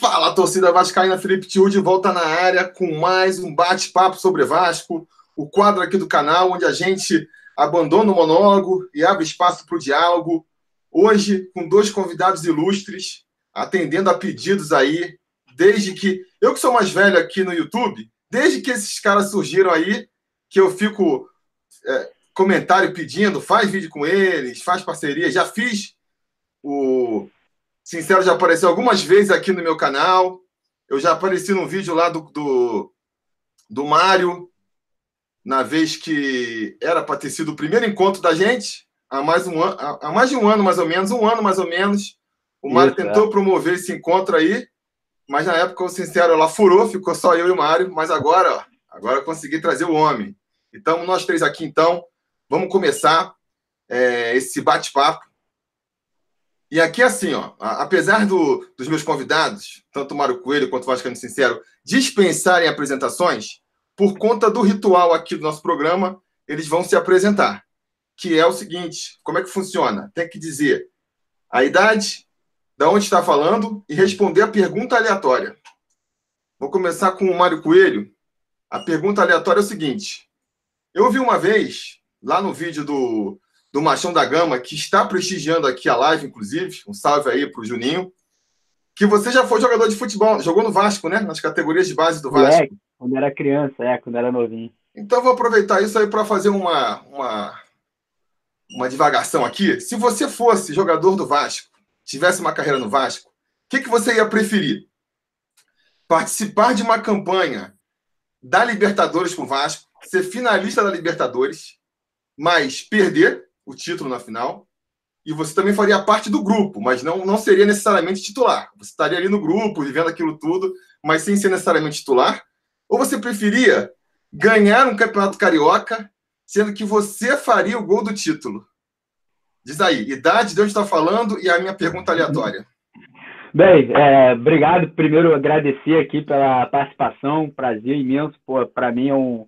Fala, torcida vascaína, Felipe Tiu de volta na área com mais um bate-papo sobre Vasco, o quadro aqui do canal onde a gente abandona o monólogo e abre espaço para o diálogo. Hoje, com dois convidados ilustres, atendendo a pedidos aí, desde que. Eu que sou mais velho aqui no YouTube, desde que esses caras surgiram aí, que eu fico é, comentário pedindo, faz vídeo com eles, faz parceria. Já fiz o Sincero já apareceu algumas vezes aqui no meu canal. Eu já apareci num vídeo lá do, do, do Mário, na vez que era para ter sido o primeiro encontro da gente, há mais, um an, há mais de um ano, mais ou menos, um ano mais ou menos. O Mário Isso, tentou é. promover esse encontro aí, mas na época o Sincero lá furou, ficou só eu e o Mário, mas agora, ó, agora eu consegui trazer o homem. Então, nós três aqui, então, vamos começar é, esse bate-papo e aqui, assim, ó, apesar do, dos meus convidados, tanto Mário Coelho quanto o Vascaíno Sincero, dispensarem apresentações, por conta do ritual aqui do nosso programa, eles vão se apresentar. Que é o seguinte: como é que funciona? Tem que dizer a idade, da onde está falando e responder a pergunta aleatória. Vou começar com o Mário Coelho. A pergunta aleatória é o seguinte: eu vi uma vez, lá no vídeo do do Machão da Gama, que está prestigiando aqui a live, inclusive. Um salve aí para o Juninho. Que você já foi jogador de futebol, jogou no Vasco, né? Nas categorias de base do Vasco. É, quando era criança, é, quando era novinho. Então vou aproveitar isso aí para fazer uma, uma, uma divagação aqui. Se você fosse jogador do Vasco, tivesse uma carreira no Vasco, o que, que você ia preferir? Participar de uma campanha da Libertadores com o Vasco, ser finalista da Libertadores, mas perder o título na final. E você também faria parte do grupo, mas não, não seria necessariamente titular. Você estaria ali no grupo, vivendo aquilo tudo, mas sem ser necessariamente titular. Ou você preferia ganhar um campeonato carioca, sendo que você faria o gol do título? Diz aí, idade, de onde está falando e a minha pergunta aleatória. Bem, é, obrigado. Primeiro, agradecer aqui pela participação, prazer imenso. Para mim é um,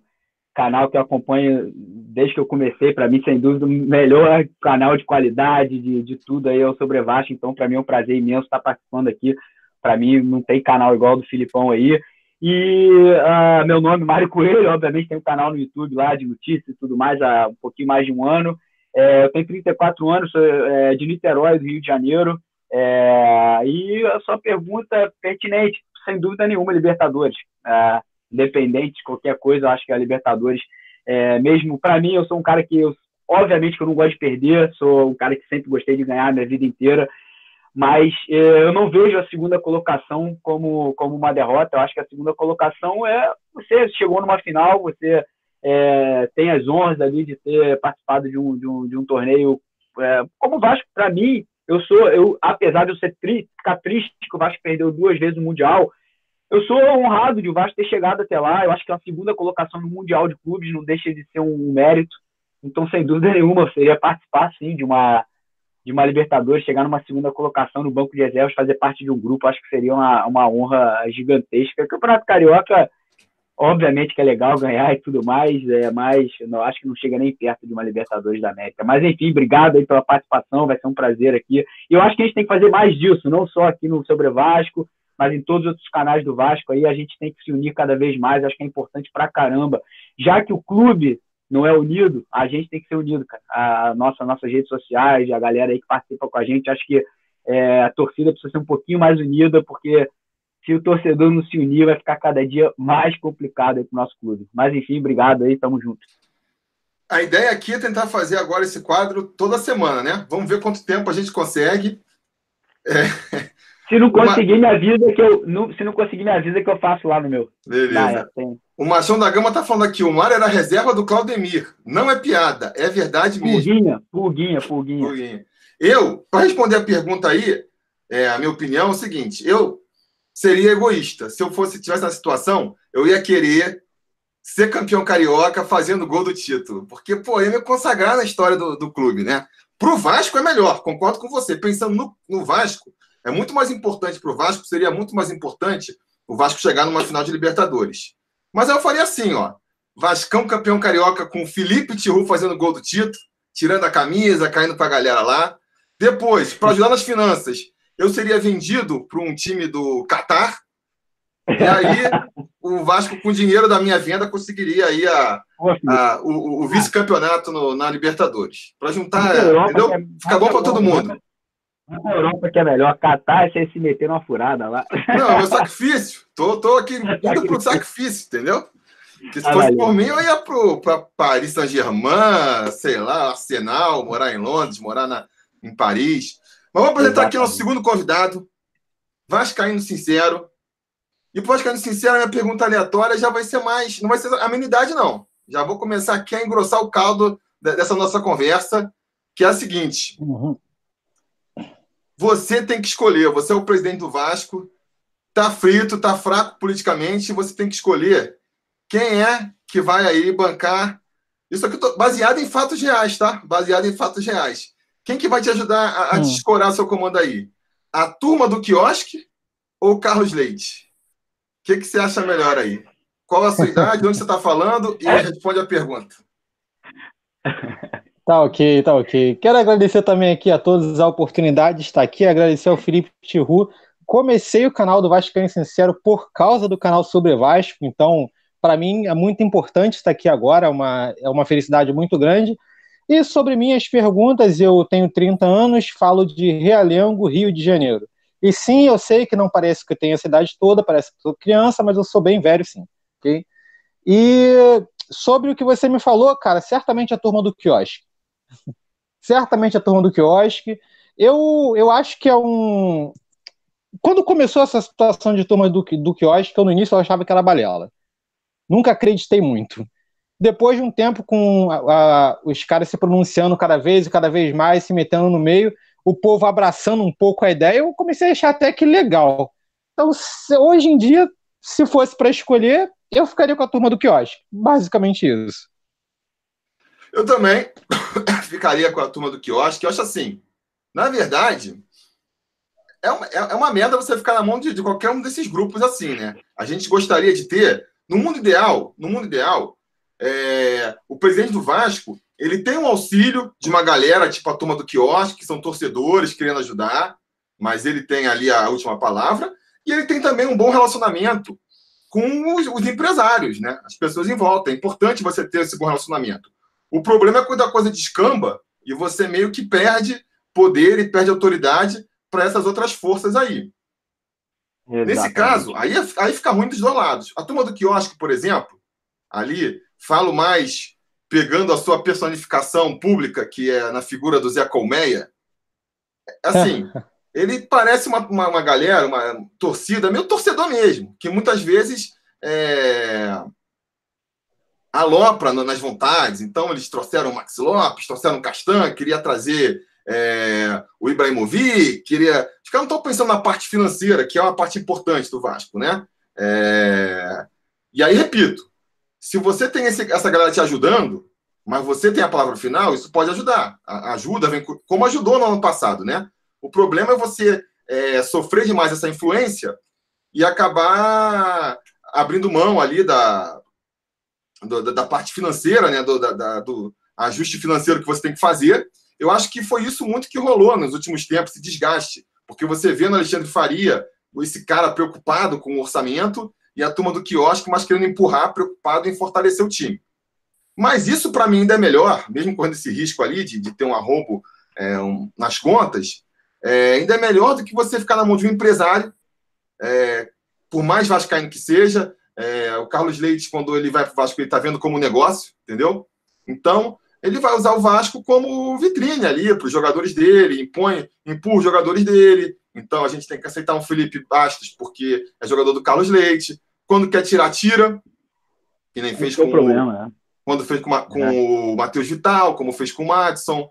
canal que eu acompanho desde que eu comecei, para mim, sem dúvida, o melhor canal de qualidade, de, de tudo aí é o Sobre Vasco, então para mim é um prazer imenso estar participando aqui. Para mim, não tem canal igual do Filipão aí. E uh, meu nome é Mário Coelho, obviamente tem um canal no YouTube lá de notícias e tudo mais há um pouquinho mais de um ano. É, eu tenho 34 anos, sou é, de Niterói, do Rio de Janeiro. É, e a sua pergunta é pertinente, sem dúvida nenhuma, Libertadores. É, independente de qualquer coisa, acho que a Libertadores, é, mesmo para mim, eu sou um cara que, eu, obviamente, que eu não gosto de perder, sou um cara que sempre gostei de ganhar a minha vida inteira, mas é, eu não vejo a segunda colocação como, como uma derrota. Eu acho que a segunda colocação é você chegou numa final, você é, tem as honras ali de ter participado de um, de um, de um torneio. É, como o Vasco, para mim, eu sou, eu, apesar de eu ser tri, ficar triste que o Vasco perdeu duas vezes o Mundial, eu sou honrado de o Vasco ter chegado até lá. Eu acho que a segunda colocação no Mundial de Clubes não deixa de ser um mérito. Então, sem dúvida nenhuma, seria participar, sim, de uma, de uma Libertadores, chegar numa segunda colocação no banco de reservas, fazer parte de um grupo. Acho que seria uma, uma honra gigantesca. O Campeonato Carioca, obviamente que é legal ganhar e tudo mais, é, mas não, acho que não chega nem perto de uma Libertadores da América. Mas, enfim, obrigado aí pela participação. Vai ser um prazer aqui. E eu acho que a gente tem que fazer mais disso, não só aqui no Sobre Vasco, mas em todos os outros canais do Vasco aí a gente tem que se unir cada vez mais, acho que é importante pra caramba. Já que o clube não é unido, a gente tem que ser unido, cara. A nossa, nossas redes sociais, a galera aí que participa com a gente, acho que é, a torcida precisa ser um pouquinho mais unida, porque se o torcedor não se unir, vai ficar cada dia mais complicado aí pro nosso clube. Mas enfim, obrigado aí, tamo junto. A ideia aqui é tentar fazer agora esse quadro toda semana, né? Vamos ver quanto tempo a gente consegue. É... Se não conseguir, Uma... me avisa que eu. Não, se não conseguir, me avisa que eu faço lá no meu. Beleza. Ah, é, o Machão da Gama tá falando aqui: o Mar era reserva do Claudemir. Não é piada, é verdade mesmo. Pulguinha, pulguinha, pulguinha. pulguinha. Eu, para responder a pergunta aí, é, a minha opinião é o seguinte: eu seria egoísta. Se eu fosse tivesse na situação, eu ia querer ser campeão carioca fazendo gol do título. Porque, pô, ia me consagrar na história do, do clube, né? Pro Vasco é melhor, concordo com você. Pensando no, no Vasco, é muito mais importante para o Vasco, seria muito mais importante o Vasco chegar numa final de Libertadores. Mas eu faria assim, ó. Vascão campeão carioca com Felipe Tiru fazendo gol do título, tirando a camisa, caindo para a galera lá. Depois, para ajudar nas finanças, eu seria vendido para um time do Catar. E aí o Vasco, com o dinheiro da minha venda, conseguiria aí a, a o, o vice-campeonato na Libertadores. Para juntar, entendeu? É, Fica bom para todo mundo. Na Europa que é melhor, Catar sem se meter numa furada lá. Não, é meu sacrifício. Tô, tô aqui indo pro sacrifício, entendeu? Que se fosse por mim, eu ia para Paris Saint-Germain, sei lá, Arsenal, morar em Londres, morar na, em Paris. Mas vamos apresentar aqui nosso segundo convidado, Vascaíno Sincero. E o Vascaíno Sincero, a minha pergunta aleatória já vai ser mais. Não vai ser amenidade, não. Já vou começar aqui a engrossar o caldo dessa nossa conversa, que é a seguinte. Uhum. Você tem que escolher. Você é o presidente do Vasco, tá frito, tá fraco politicamente, você tem que escolher quem é que vai aí bancar. Isso aqui tô, baseado em fatos reais, tá? Baseado em fatos reais. Quem que vai te ajudar a, a hum. descorar seu comando aí? A turma do quiosque ou Carlos Leite? O que, que você acha melhor aí? Qual a sua idade? De onde você está falando? E responde a pergunta. Tá ok, tá ok. Quero agradecer também aqui a todos a oportunidade de estar aqui, agradecer ao Felipe Tiru. Comecei o canal do Vasco Sincero por causa do canal sobre Vasco, então, para mim, é muito importante estar aqui agora, é uma, é uma felicidade muito grande. E sobre minhas perguntas, eu tenho 30 anos, falo de Realengo, Rio de Janeiro. E sim, eu sei que não parece que eu tenho essa idade toda, parece que sou criança, mas eu sou bem velho, sim. ok? E sobre o que você me falou, cara, certamente a turma do quiosque. Certamente a turma do quiosque. Eu, eu acho que é um. Quando começou essa situação de turma do, do quiosque, eu no início eu achava que era balela. Nunca acreditei muito. Depois de um tempo com a, a, os caras se pronunciando cada vez e cada vez mais, se metendo no meio, o povo abraçando um pouco a ideia, eu comecei a achar até que legal. Então, se, hoje em dia, se fosse para escolher, eu ficaria com a turma do quiosque. Basicamente isso. Eu também ficaria com a turma do quiosque. Eu acho assim, na verdade, é uma, é, é uma merda você ficar na mão de, de, qualquer um desses grupos assim, né? A gente gostaria de ter, no mundo ideal, no mundo ideal, é, o presidente do Vasco, ele tem um auxílio de uma galera, tipo a turma do quiosque, que são torcedores querendo ajudar, mas ele tem ali a última palavra, e ele tem também um bom relacionamento com os, os empresários, né? As pessoas em volta. É importante você ter esse bom relacionamento. O problema é quando a coisa descamba e você meio que perde poder e perde autoridade para essas outras forças aí. Exatamente. Nesse caso, aí, aí fica ruim dos dois lados. A turma do quiosque, por exemplo, ali, falo mais pegando a sua personificação pública, que é na figura do Zé Colmeia. Assim, ele parece uma, uma, uma, galera, uma torcida, meio torcedor mesmo, que muitas vezes é, alopra nas vontades. Então, eles trouxeram o Max Lopes, trouxeram o Castan, queria trazer é, o Ibrahimovic, queria. Os caras não estão pensando na parte financeira, que é uma parte importante do Vasco, né? É... E aí, repito, se você tem esse, essa galera te ajudando, mas você tem a palavra final, isso pode ajudar. A, ajuda, vem, como ajudou no ano passado, né? O problema é você é, sofrer demais essa influência e acabar abrindo mão ali da, do, da parte financeira, né, do, da, do ajuste financeiro que você tem que fazer. Eu acho que foi isso muito que rolou nos últimos tempos, esse desgaste. Porque você vê no Alexandre Faria esse cara preocupado com o orçamento e a turma do quiosque, mas querendo empurrar, preocupado em fortalecer o time. Mas isso, para mim, ainda é melhor, mesmo correndo esse risco ali de, de ter um arrombo é, um, nas contas, é, ainda é melhor do que você ficar na mão de um empresário, é, por mais vascaíno que seja, é, o Carlos Leite, quando ele vai para o Vasco, ele está vendo como negócio, entendeu? Então, ele vai usar o Vasco como vitrine ali para os jogadores dele, impõe, empurra os jogadores dele. Então, a gente tem que aceitar um Felipe Bastos, porque é jogador do Carlos Leite. Quando quer tirar, tira. Que nem fez com, problema, né? Quando fez com, com é. o Matheus Vital, como fez com o Madison.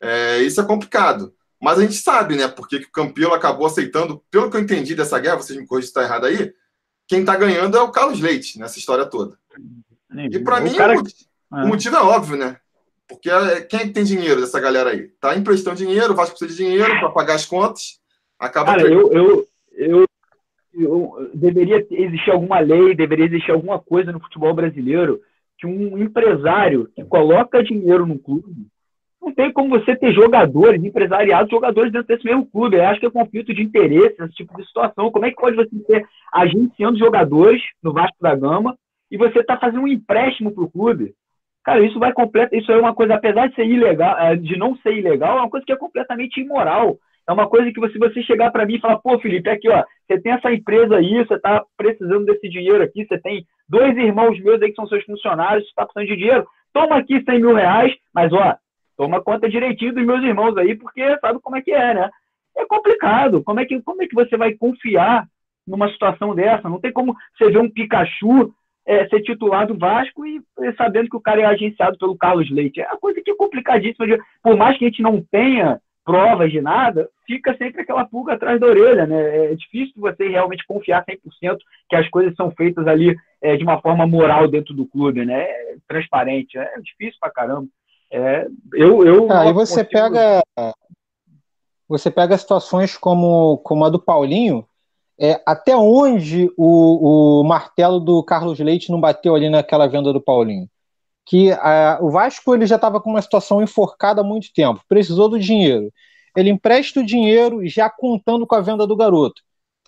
É, isso é complicado. Mas a gente sabe, né? Porque o Campelo acabou aceitando, pelo que eu entendi dessa guerra, vocês me corrigem se está errado aí, quem está ganhando é o Carlos Leite nessa história toda. E para mim, cara... o, motivo, é. o, motivo é óbvio, né? Porque é, quem é que tem dinheiro dessa galera aí? Tá emprestando dinheiro, vai precisar de dinheiro para pagar as contas, acaba. Cara, eu, eu, eu, eu, deveria existir alguma lei, deveria existir alguma coisa no futebol brasileiro que um empresário que coloca dinheiro no clube não tem como você ter jogadores, empresariados, jogadores dentro desse mesmo clube. Eu acho que é conflito de interesse, esse tipo de situação. Como é que pode você ter agenciando jogadores no Vasco da Gama e você está fazendo um empréstimo para o clube? Cara, isso vai completo. Isso é uma coisa, apesar de ser ilegal, é, de não ser ilegal, é uma coisa que é completamente imoral. É uma coisa que você, você chegar para mim e falar, pô, Felipe, aqui, ó, você tem essa empresa aí, você está precisando desse dinheiro aqui, você tem dois irmãos meus aí que são seus funcionários, você está precisando de dinheiro, toma aqui 100 mil reais, mas, ó, toma conta direitinho dos meus irmãos aí, porque sabe como é que é, né? É complicado. Como é que, como é que você vai confiar numa situação dessa? Não tem como você ver um Pikachu é, ser titular do Vasco e, sabendo que o cara é agenciado pelo Carlos Leite. É uma coisa que é complicadíssima. Por mais que a gente não tenha provas de nada, fica sempre aquela pulga atrás da orelha, né? É difícil você realmente confiar 100% que as coisas são feitas ali é, de uma forma moral dentro do clube, né? É transparente, é difícil pra caramba. É, eu, eu ah, você consigo... pega você pega situações como, como a do Paulinho, é, até onde o, o martelo do Carlos Leite não bateu ali naquela venda do Paulinho? Que a, o Vasco ele já estava com uma situação enforcada há muito tempo, precisou do dinheiro. Ele empresta o dinheiro já contando com a venda do garoto.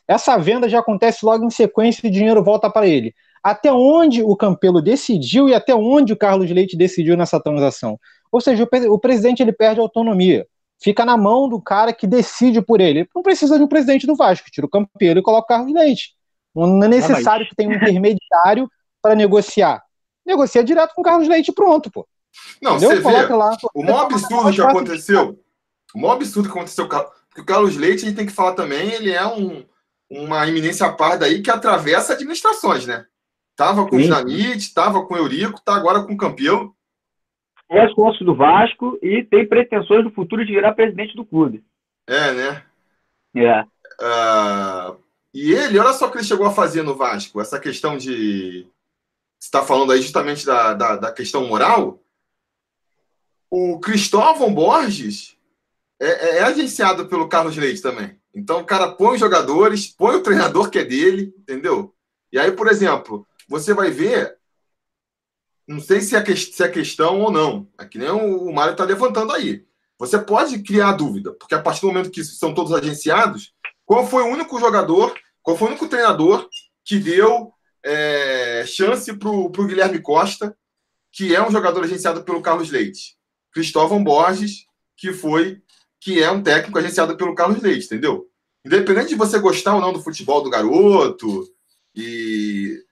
Essa venda já acontece logo em sequência e o dinheiro volta para ele até onde o Campelo decidiu e até onde o Carlos Leite decidiu nessa transação. Ou seja, o, o presidente ele perde autonomia. Fica na mão do cara que decide por ele. Não precisa de um presidente do Vasco, tira o Campelo e coloca o Carlos Leite. Não é necessário que tenha um intermediário para negociar. Negocia direto com o Carlos Leite e pronto, pô. Não, Entendeu? você vê, lá, o maior absurdo que aconteceu, o maior absurdo que aconteceu, porque o Carlos Leite, a gente tem que falar também, ele é um, uma iminência parda aí que atravessa administrações, né? Tava com o Dinamite, tava com o Eurico, tá agora com o Campelo. É sócio do Vasco e tem pretensões no futuro de virar presidente do clube. É, né? É. Uh, e ele, olha só o que ele chegou a fazer no Vasco, essa questão de. Você está falando aí justamente da, da, da, questão moral. O Cristóvão Borges é, é, é agenciado pelo Carlos Leite também. Então o cara põe os jogadores, põe o treinador que é dele, entendeu? E aí, por exemplo, você vai ver. Não sei se é, se é questão ou não. É que nem o Mário está levantando aí. Você pode criar dúvida, porque a partir do momento que são todos agenciados, qual foi o único jogador, qual foi o único treinador que deu é, chance para o Guilherme Costa, que é um jogador agenciado pelo Carlos Leite? Cristóvão Borges, que foi, que é um técnico agenciado pelo Carlos Leite, entendeu? Independente de você gostar ou não do futebol do garoto e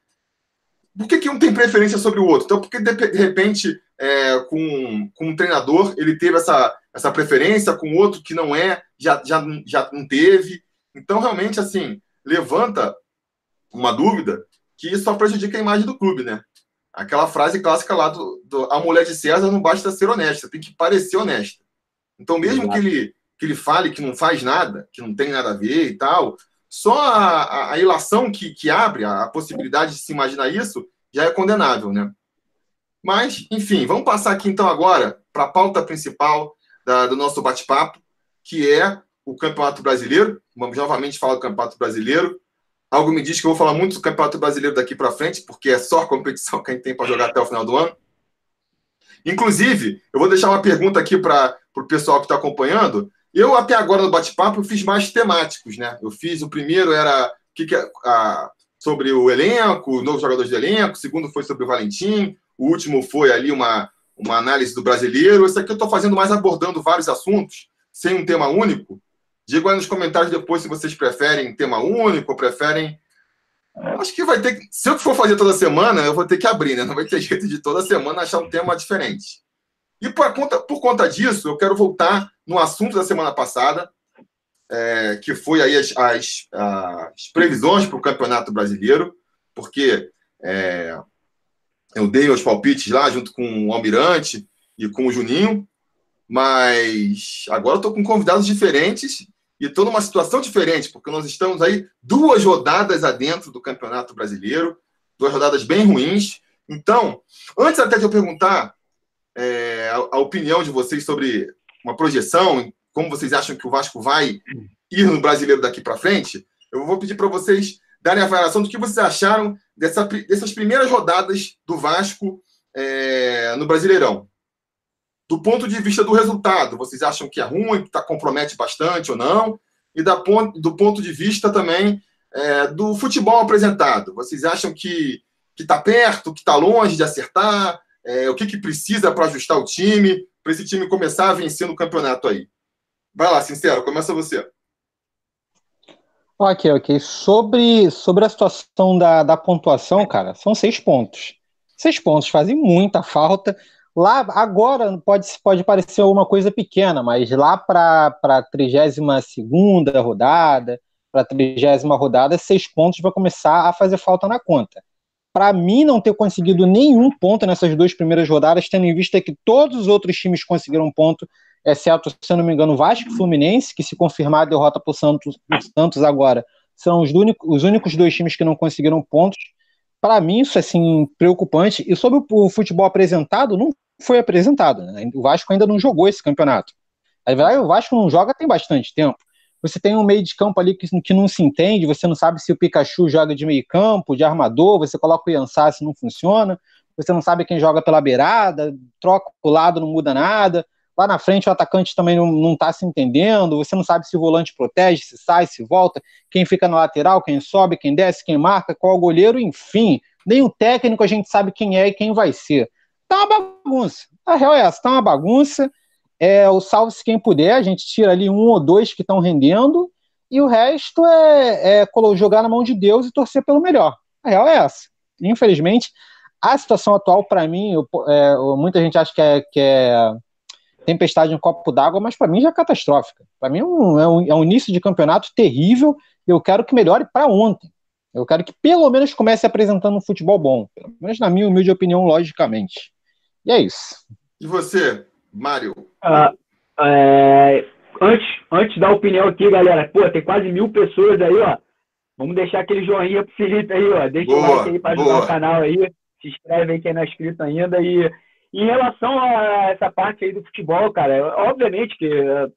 por que, que um tem preferência sobre o outro? Então, porque de, de repente, é, com, com um treinador, ele teve essa, essa preferência, com outro que não é, já, já, já não teve. Então, realmente, assim, levanta uma dúvida que só prejudica a imagem do clube, né? Aquela frase clássica lá do, do a mulher de César não basta ser honesta, tem que parecer honesta. Então, mesmo que ele, que ele fale que não faz nada, que não tem nada a ver e tal, só a, a, ilação que, que abre, a, a possibilidade de se imaginar isso, já é condenável, né? Mas, enfim, vamos passar aqui então agora para a pauta principal da, do nosso bate-papo, que é o Campeonato Brasileiro. Vamos novamente falar do Campeonato Brasileiro. Algo me diz que eu vou falar muito do Campeonato Brasileiro daqui para frente, porque é só a competição que a gente tem para jogar até o final do ano. Inclusive, eu vou deixar uma pergunta aqui para o pessoal que está acompanhando. Eu, até agora, no bate-papo, fiz mais temáticos, né? Eu fiz, o primeiro era que que, a, sobre o elenco, os novos jogadores do elenco, o segundo foi sobre o Valentim, o último foi ali uma, uma análise do brasileiro. Esse aqui eu estou fazendo mais abordando vários assuntos, sem um tema único. Diga aí nos comentários depois se vocês preferem tema único ou preferem. Acho que vai ter que. Se eu for fazer toda semana, eu vou ter que abrir, né? Não vai ter jeito de toda semana achar um tema diferente. E por conta, por conta disso, eu quero voltar no assunto da semana passada, é, que foi aí as, as, as previsões para o Campeonato Brasileiro, porque é, eu dei os palpites lá junto com o Almirante e com o Juninho, mas agora estou com convidados diferentes e estou numa situação diferente, porque nós estamos aí duas rodadas adentro do Campeonato Brasileiro, duas rodadas bem ruins. Então, antes até de eu perguntar é, a, a, opinião de vocês sobre uma projeção, como vocês acham que o Vasco vai ir no brasileiro daqui para frente, eu vou pedir para vocês darem a avaliação do que vocês acharam dessa, dessas primeiras rodadas do Vasco é, no Brasileirão. do ponto de vista do resultado, vocês acham que é ruim, que tá, compromete bastante ou não? E da, do ponto de vista também é, do futebol apresentado, vocês acham que está perto, que está longe de acertar? É, o que, que precisa para ajustar o time, para esse time começar a vencer no campeonato aí? Vai lá, sincero, começa você. Ok, ok. Sobre, sobre a situação da, da pontuação, cara, são seis pontos. Seis pontos fazem muita falta. Lá, agora, pode, pode parecer uma coisa pequena, mas lá para a 32 rodada, para a 30 rodada, seis pontos vai começar a fazer falta na conta. Para mim, não ter conseguido nenhum ponto nessas duas primeiras rodadas, tendo em vista que todos os outros times conseguiram ponto, exceto, se eu não me engano, Vasco e Fluminense, que se confirmar a derrota para o Santos, Santos agora, são os, único, os únicos dois times que não conseguiram pontos. Para mim, isso é assim, preocupante. E sobre o futebol apresentado, não foi apresentado. Né? O Vasco ainda não jogou esse campeonato. Na verdade, o Vasco não joga tem bastante tempo. Você tem um meio de campo ali que, que não se entende, você não sabe se o Pikachu joga de meio campo, de armador, você coloca o Yansassi, não funciona, você não sabe quem joga pela beirada, troca o lado, não muda nada. Lá na frente o atacante também não está se entendendo, você não sabe se o volante protege, se sai, se volta, quem fica na lateral, quem sobe, quem desce, quem marca, qual o goleiro, enfim. Nem o técnico a gente sabe quem é e quem vai ser. Tá uma bagunça. A real é essa, tá uma bagunça. É, o salve-se quem puder, a gente tira ali um ou dois que estão rendendo, e o resto é, é jogar na mão de Deus e torcer pelo melhor. A real é essa. Infelizmente, a situação atual, para mim, eu, é, muita gente acha que é, que é tempestade em um copo d'água, mas para mim já é catastrófica. Para mim é um, é, um, é um, início de campeonato terrível eu quero que melhore para ontem. Eu quero que pelo menos comece apresentando um futebol bom, pelo menos na minha humilde opinião, logicamente. E é isso. E você, Mário? Ah, é, antes, antes da opinião aqui, galera, pô, tem quase mil pessoas aí, ó. Vamos deixar aquele joinha pro Felipe aí, ó. Deixa boa, o like aí para ajudar boa. o canal aí. Se inscreve aí quem não é inscrito ainda e em relação a essa parte aí do futebol, cara, obviamente que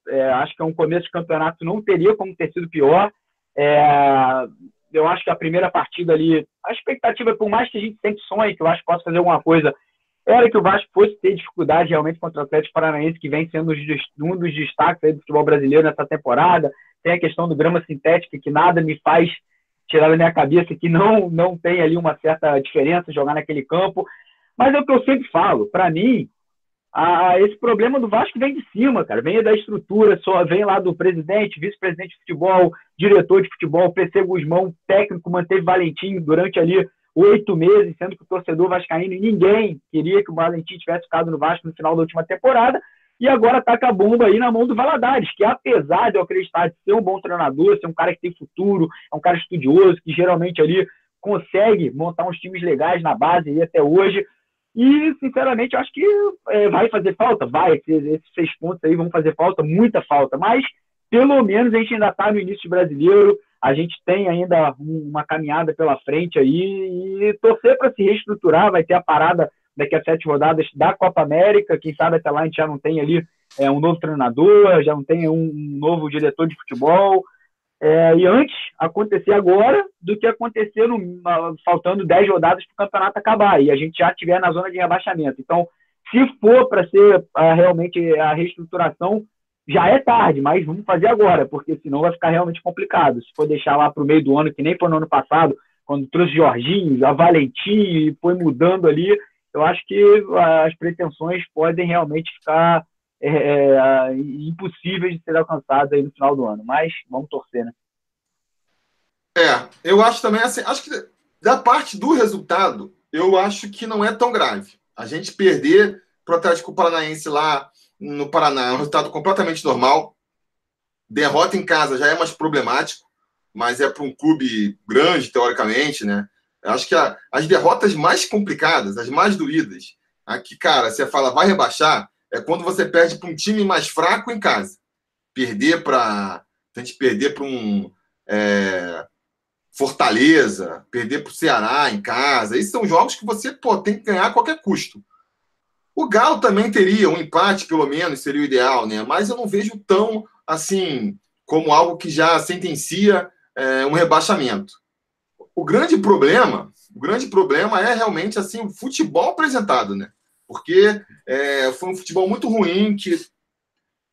é, acho que é um começo de campeonato não teria como ter sido pior. É, eu acho que a primeira partida ali, a expectativa, por mais que a gente sempre sonhe que o Vasco possa fazer alguma coisa, era que o Vasco fosse ter dificuldade realmente contra o Atlético Paranaense, que vem sendo um dos destaques aí do futebol brasileiro nessa temporada. Tem a questão do grama sintética, que nada me faz tirar da minha cabeça que não, não tem ali uma certa diferença jogar naquele campo. Mas é o que eu sempre falo, para mim, a, esse problema do Vasco vem de cima, cara, vem da estrutura, só vem lá do presidente, vice-presidente de futebol, diretor de futebol, PC Guzmão, técnico, manteve Valentim durante ali oito meses, sendo que o torcedor vascaíno e ninguém queria que o Valentim tivesse ficado no Vasco no final da última temporada, e agora taca a bomba aí na mão do Valadares, que apesar de eu acreditar de ser um bom treinador, ser um cara que tem futuro, é um cara estudioso, que geralmente ali consegue montar uns times legais na base e até hoje, e, sinceramente, eu acho que é, vai fazer falta, vai. Esses seis pontos aí vão fazer falta, muita falta. Mas, pelo menos, a gente ainda está no início brasileiro, a gente tem ainda uma caminhada pela frente aí e torcer para se reestruturar. Vai ter a parada daqui a sete rodadas da Copa América. Quem sabe até lá a gente já não tem ali é, um novo treinador, já não tem um, um novo diretor de futebol. É, e antes acontecer agora do que acontecer no, faltando 10 rodadas para o campeonato acabar e a gente já estiver na zona de rebaixamento. Então, se for para ser uh, realmente a reestruturação, já é tarde, mas vamos fazer agora, porque senão vai ficar realmente complicado. Se for deixar lá para o meio do ano, que nem foi no ano passado, quando trouxe Jorginho, a Valentim e foi mudando ali, eu acho que uh, as pretensões podem realmente ficar é, é, impossíveis de ser alcançados aí no final do ano. Mas vamos torcer, né? É, eu acho também assim, acho que da parte do resultado, eu acho que não é tão grave. A gente perder para o Atlético Paranaense lá no Paraná é um resultado completamente normal. Derrota em casa já é mais problemático, mas é para um clube grande, teoricamente, né? Eu acho que a, as derrotas mais complicadas, as mais doídas, aqui, cara, você fala vai rebaixar, é quando você perde para um time mais fraco em casa. Perder para. A gente perder para um é, Fortaleza, perder para o Ceará em casa. Esses são jogos que você pô, tem que ganhar a qualquer custo. O Galo também teria um empate, pelo menos, seria o ideal, né? Mas eu não vejo tão assim como algo que já sentencia é, um rebaixamento. O grande problema, o grande problema é realmente assim o futebol apresentado, né? porque é, foi um futebol muito ruim que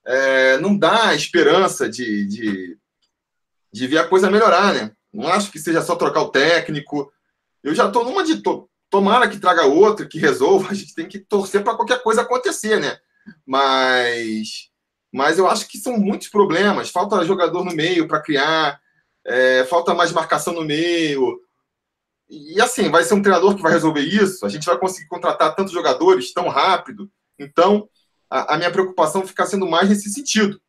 é, não dá esperança de, de, de ver a coisa melhorar, né? Não acho que seja só trocar o técnico. Eu já estou numa de to, tomara que traga outro, que resolva. A gente tem que torcer para qualquer coisa acontecer, né? Mas, mas eu acho que são muitos problemas. Falta jogador no meio para criar, é, falta mais marcação no meio. E assim, vai ser um treinador que vai resolver isso. A gente vai conseguir contratar tantos jogadores tão rápido. Então, a, a minha preocupação fica sendo mais nesse sentido.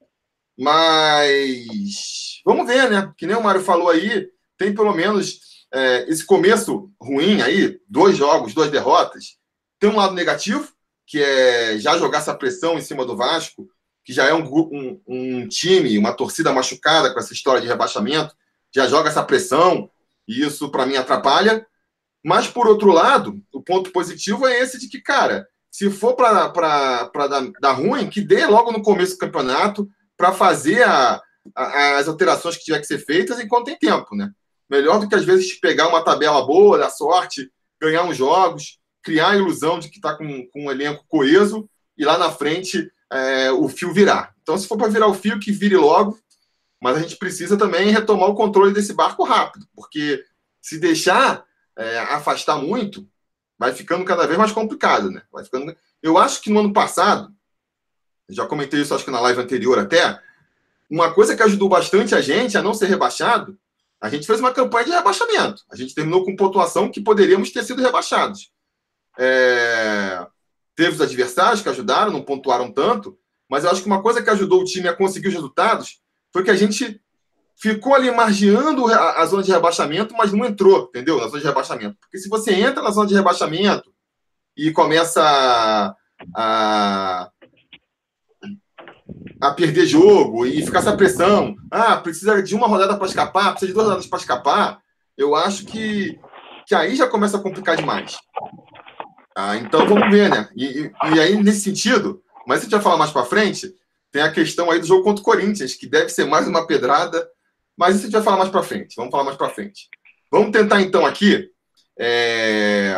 Mas vamos ver, né? Que nem o Mário falou aí, tem pelo menos é, esse começo ruim aí, dois jogos, duas derrotas. Tem um lado negativo, que é já jogar essa pressão em cima do Vasco, que já é um, um, um time, uma torcida machucada com essa história de rebaixamento, já joga essa pressão, e isso para mim atrapalha. Mas, por outro lado, o ponto positivo é esse de que, cara, se for para dar, dar ruim, que dê logo no começo do campeonato para fazer a, a, as alterações que tiver que ser feitas enquanto tem tempo, né? Melhor do que às vezes pegar uma tabela boa, dar sorte, ganhar uns jogos, criar a ilusão de que está com, com um elenco coeso e lá na frente é, o fio virar. Então, se for para virar o fio, que vire logo, mas a gente precisa também retomar o controle desse barco rápido, porque se deixar é, afastar muito, vai ficando cada vez mais complicado, né? Vai ficando... Eu acho que no ano passado, já comentei isso acho que na live anterior até, uma coisa que ajudou bastante a gente a não ser rebaixado, a gente fez uma campanha de rebaixamento. A gente terminou com pontuação que poderíamos ter sido rebaixados. É... Teve os adversários que ajudaram, não pontuaram tanto, mas eu acho que uma coisa que ajudou o time a conseguir os resultados foi que a gente ficou ali margeando a, a, zona de rebaixamento, mas não entrou, entendeu? Na zona de rebaixamento. Porque se você entra na zona de rebaixamento e começa a, a, a perder jogo e ficar essa pressão, ah, precisa de uma rodada para escapar, precisa de duas rodadas para escapar, eu acho que, que aí já começa a complicar demais. Ah, então vamos ver, né? E, e, e aí, nesse sentido, mas a gente vai falar mais para frente, tem a questão aí do jogo contra o Corinthians, que deve ser mais uma pedrada mas isso a gente vai falar mais para frente. Vamos falar mais para frente. Vamos tentar então aqui, é...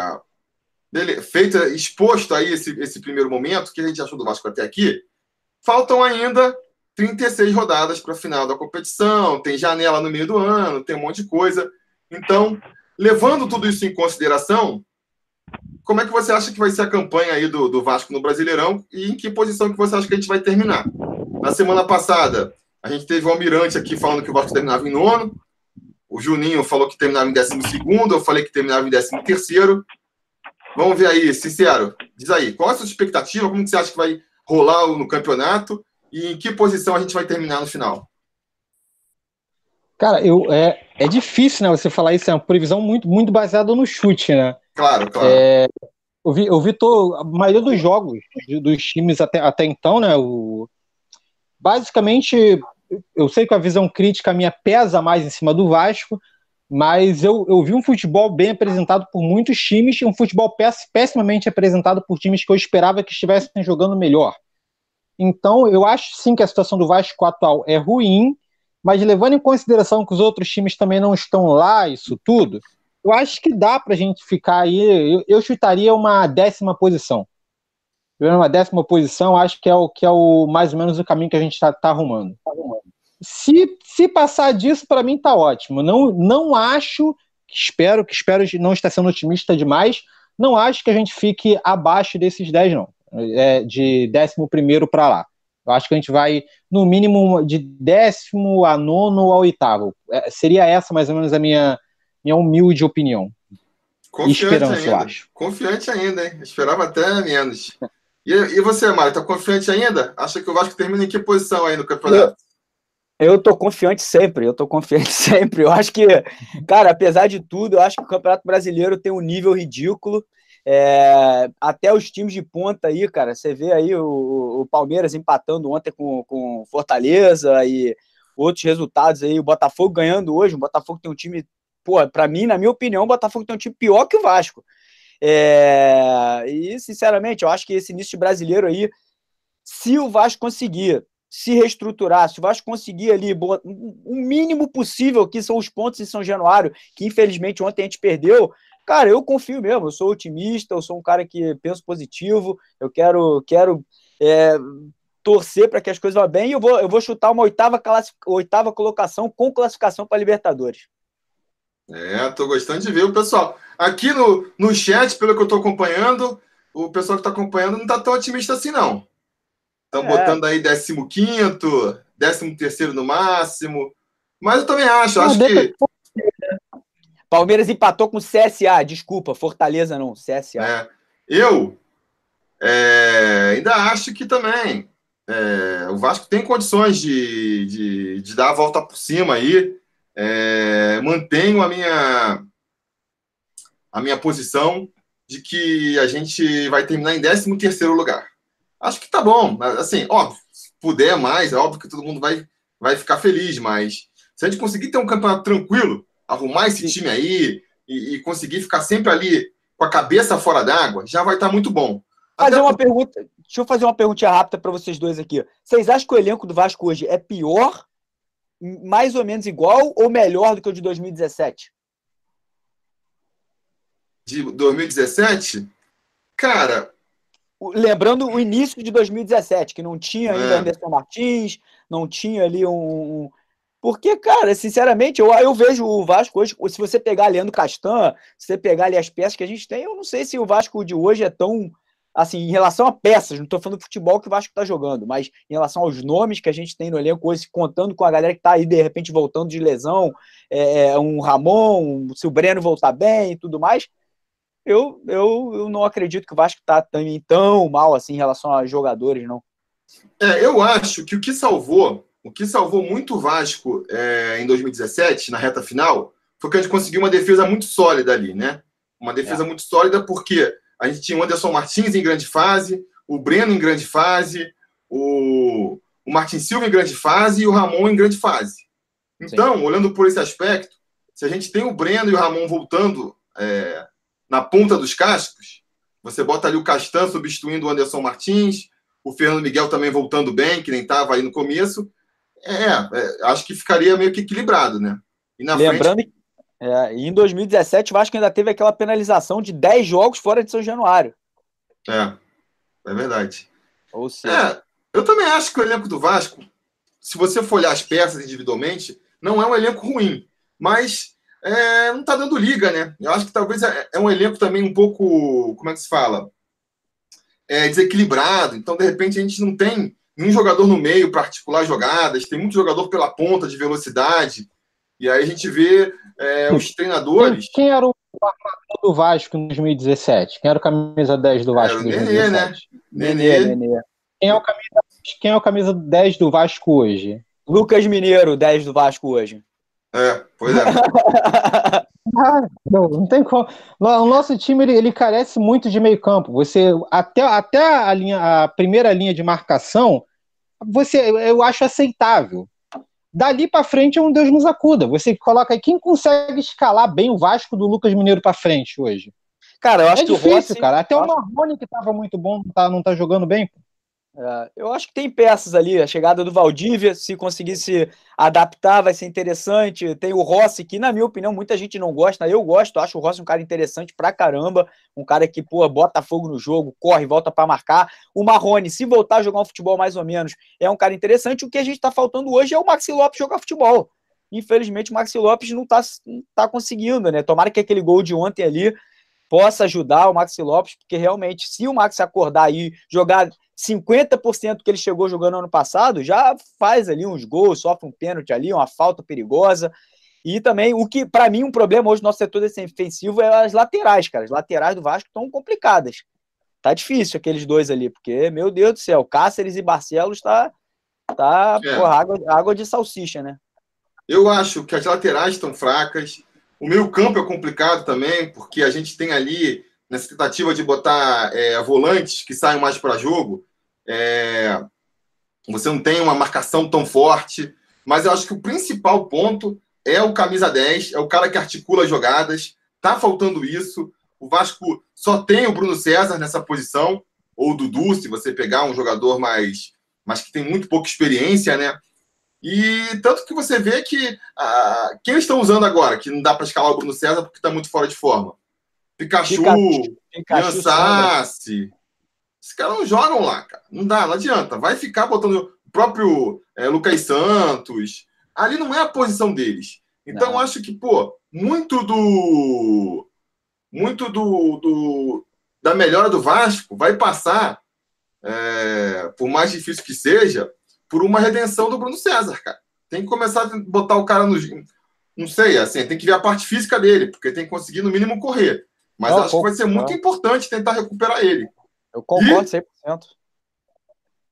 feito, exposto aí esse, esse primeiro momento que a gente achou do Vasco até aqui, faltam ainda 36 rodadas para a final da competição, tem janela no meio do ano, tem um monte de coisa. Então, levando tudo isso em consideração, como é que você acha que vai ser a campanha aí do, do Vasco no Brasileirão e em que posição que você acha que a gente vai terminar? Na semana passada, a gente teve o Almirante aqui falando que o Vasco terminava em nono. O Juninho falou que terminava em décimo segundo. Eu falei que terminava em décimo terceiro. Vamos ver aí, sincero. Diz aí, qual é a sua expectativa? Como você acha que vai rolar no campeonato? E em que posição a gente vai terminar no final? Cara, eu, é, é difícil, né? Você falar isso, é uma previsão muito, muito baseada no chute, né? Claro, claro. É, eu vi, eu vi tô, a maioria dos jogos dos times até, até então, né? O, basicamente, eu sei que a visão crítica minha pesa mais em cima do Vasco, mas eu, eu vi um futebol bem apresentado por muitos times e um futebol pessimamente apresentado por times que eu esperava que estivessem jogando melhor. Então, eu acho sim que a situação do Vasco atual é ruim, mas levando em consideração que os outros times também não estão lá, isso tudo, eu acho que dá para a gente ficar aí. Eu, eu chutaria uma décima posição. Uma décima posição, acho que é o que é o mais ou menos o caminho que a gente está tá arrumando. Tá arrumando. Se, se passar disso, para mim tá ótimo. Não, não acho, espero que espero não estar sendo otimista demais, não acho que a gente fique abaixo desses 10, não. É, de décimo primeiro para lá. Eu acho que a gente vai, no mínimo, de décimo a nono ao oitavo. É, seria essa, mais ou menos, a minha, minha humilde opinião. Confiante esperança, ainda. eu acho. Confiante ainda, hein? Esperava até menos. E, e você, Mário, tá confiante ainda? Acha que o Vasco termina em que posição aí no campeonato? Eu tô confiante sempre, eu tô confiante sempre. Eu acho que, cara, apesar de tudo, eu acho que o Campeonato Brasileiro tem um nível ridículo. É, até os times de ponta aí, cara, você vê aí o, o Palmeiras empatando ontem com, com Fortaleza e outros resultados aí, o Botafogo ganhando hoje, o Botafogo tem um time, pô, para mim, na minha opinião, o Botafogo tem um time pior que o Vasco. É, e, sinceramente, eu acho que esse início brasileiro aí, se o Vasco conseguir se reestruturar, se o Vasco conseguir ali o mínimo possível, que são os pontos em São Januário, que infelizmente ontem a gente perdeu, cara, eu confio mesmo, eu sou otimista, eu sou um cara que penso positivo, eu quero, quero é, torcer para que as coisas vão bem e eu vou, eu vou chutar uma oitava, oitava colocação com classificação para Libertadores. É, tô gostando de ver o pessoal. Aqui no, no chat, pelo que eu tô acompanhando, o pessoal que tá acompanhando não tá tão otimista assim, não. Estão é. botando aí 15, 13 no máximo. Mas eu também acho, não, acho que. Palmeiras empatou com o CSA, desculpa, Fortaleza não, CSA. É. Eu é, ainda acho que também é, o Vasco tem condições de, de, de, dar a volta por cima aí. É, mantenho a minha, a minha posição de que a gente vai terminar em 13 terceiro lugar. Acho que tá bom. Assim, óbvio, se puder mais, é óbvio que todo mundo vai, vai ficar feliz, mas se a gente conseguir ter um campeonato tranquilo, arrumar esse time aí e, e conseguir ficar sempre ali com a cabeça fora d'água, já vai estar tá muito bom. Fazer uma pergunta, deixa eu fazer uma pergunta rápida para vocês dois aqui. Vocês acham que o elenco do Vasco hoje é pior, mais ou menos igual ou melhor do que o de 2017? De 2017? Cara, lembrando o início de 2017, que não tinha ainda é. Anderson Martins, não tinha ali um, porque, cara, sinceramente, eu, eu vejo o Vasco hoje, se você pegar Leandro Castan, se você pegar ali as peças que a gente tem, eu não sei se o Vasco de hoje é tão. Assim, em relação a peças, não estou falando do futebol que o Vasco está jogando, mas em relação aos nomes que a gente tem no elenco hoje, contando com a galera que está aí de repente voltando de lesão, é, é, um Ramon, se o Breno voltar bem e tudo mais, eu, eu, eu não acredito que o Vasco está tão, tão mal assim em relação a jogadores, não. É, eu acho que o que salvou o que salvou muito o Vasco é, em 2017, na reta final, foi que a gente conseguiu uma defesa muito sólida ali, né? Uma defesa é. muito sólida porque a gente tinha o Anderson Martins em grande fase, o Breno em grande fase, o, o Martin Silva em grande fase e o Ramon em grande fase. Então, Sim. olhando por esse aspecto, se a gente tem o Breno e o Ramon voltando é, na ponta dos cascos, você bota ali o Castan substituindo o Anderson Martins, o Fernando Miguel também voltando bem, que nem estava aí no começo, é, é, acho que ficaria meio que equilibrado, né? Lembrando frente... que é, em 2017 o Vasco ainda teve aquela penalização de 10 jogos fora de São Januário. É, é verdade. Ou seja... É, eu também acho que o elenco do Vasco, se você for olhar as peças individualmente, não é um elenco ruim, mas é, não está dando liga, né? Eu acho que talvez é, é, um elenco também um pouco, como é que se fala? É, desequilibrado. Então, de repente, a gente não tem um jogador no meio para articular jogadas, tem muito jogador pela ponta de velocidade. E aí a gente vê é, os treinadores. Quem, quem era o armador do Vasco em 2017? Quem era o camisa 10 do Vasco em 2017? Nenê, né? Nenê. Nenê. Quem, é o camisa, quem é o camisa 10 do Vasco hoje? Lucas Mineiro, 10 do Vasco hoje. É, pois é. Ah, não, não tem como. O nosso time ele, ele, carece muito de meio campo. Você até, até a, linha, a primeira linha de marcação, você eu acho aceitável. Dali para frente é um Deus nos acuda. Você coloca aí quem consegue escalar bem o Vasco do Lucas Mineiro para frente hoje. Cara, eu acho é que difícil, o Rossi, cara. Até o Marrone que estava muito bom não tá, não tá jogando bem. É, eu acho que tem peças ali. A chegada do Valdívia, se conseguir se adaptar, vai ser interessante. Tem o Rossi, que, na minha opinião, muita gente não gosta. Eu gosto, acho o Rossi um cara interessante pra caramba. Um cara que, pô, bota fogo no jogo, corre, volta para marcar. O Marrone, se voltar a jogar um futebol mais ou menos, é um cara interessante. O que a gente tá faltando hoje é o Maxi Lopes jogar futebol. Infelizmente, o Maxi Lopes não tá, não tá conseguindo, né? Tomara que aquele gol de ontem ali possa ajudar o Maxi Lopes, porque realmente, se o Maxi acordar e jogar 50% que ele chegou jogando ano passado, já faz ali uns gols, sofre um pênalti ali, uma falta perigosa. E também, o que, para mim, um problema hoje no nosso setor defensivo é as laterais, cara. As laterais do Vasco estão complicadas. Tá difícil aqueles dois ali, porque, meu Deus do céu, Cáceres e Barcelos tá, tá é. porra, água, água de salsicha, né? Eu acho que as laterais estão fracas. O meio campo é complicado também, porque a gente tem ali nessa tentativa de botar é, volantes que saiam mais para jogo, é, você não tem uma marcação tão forte, mas eu acho que o principal ponto é o camisa 10, é o cara que articula jogadas, tá faltando isso. O Vasco só tem o Bruno César nessa posição, ou o Dudu, se você pegar um jogador mais, mas que tem muito pouca experiência, né? E tanto que você vê que ah, quem estão usando agora, que não dá para escalar o Bruno César porque está muito fora de forma. Pikachu, Pikachu Sassi. Esses caras não jogam lá, cara. Não dá, não adianta. Vai ficar botando o próprio é, Lucas Santos. Ali não é a posição deles. Então, acho que, pô, muito do. Muito do, do da melhora do Vasco vai passar, é, por mais difícil que seja, por uma redenção do Bruno César, cara. Tem que começar a botar o cara no. Não sei, assim, tem que ver a parte física dele, porque tem que conseguir, no mínimo, correr. Mas não, acho pouco, que vai ser muito não. importante tentar recuperar ele. Eu concordo e, 100%.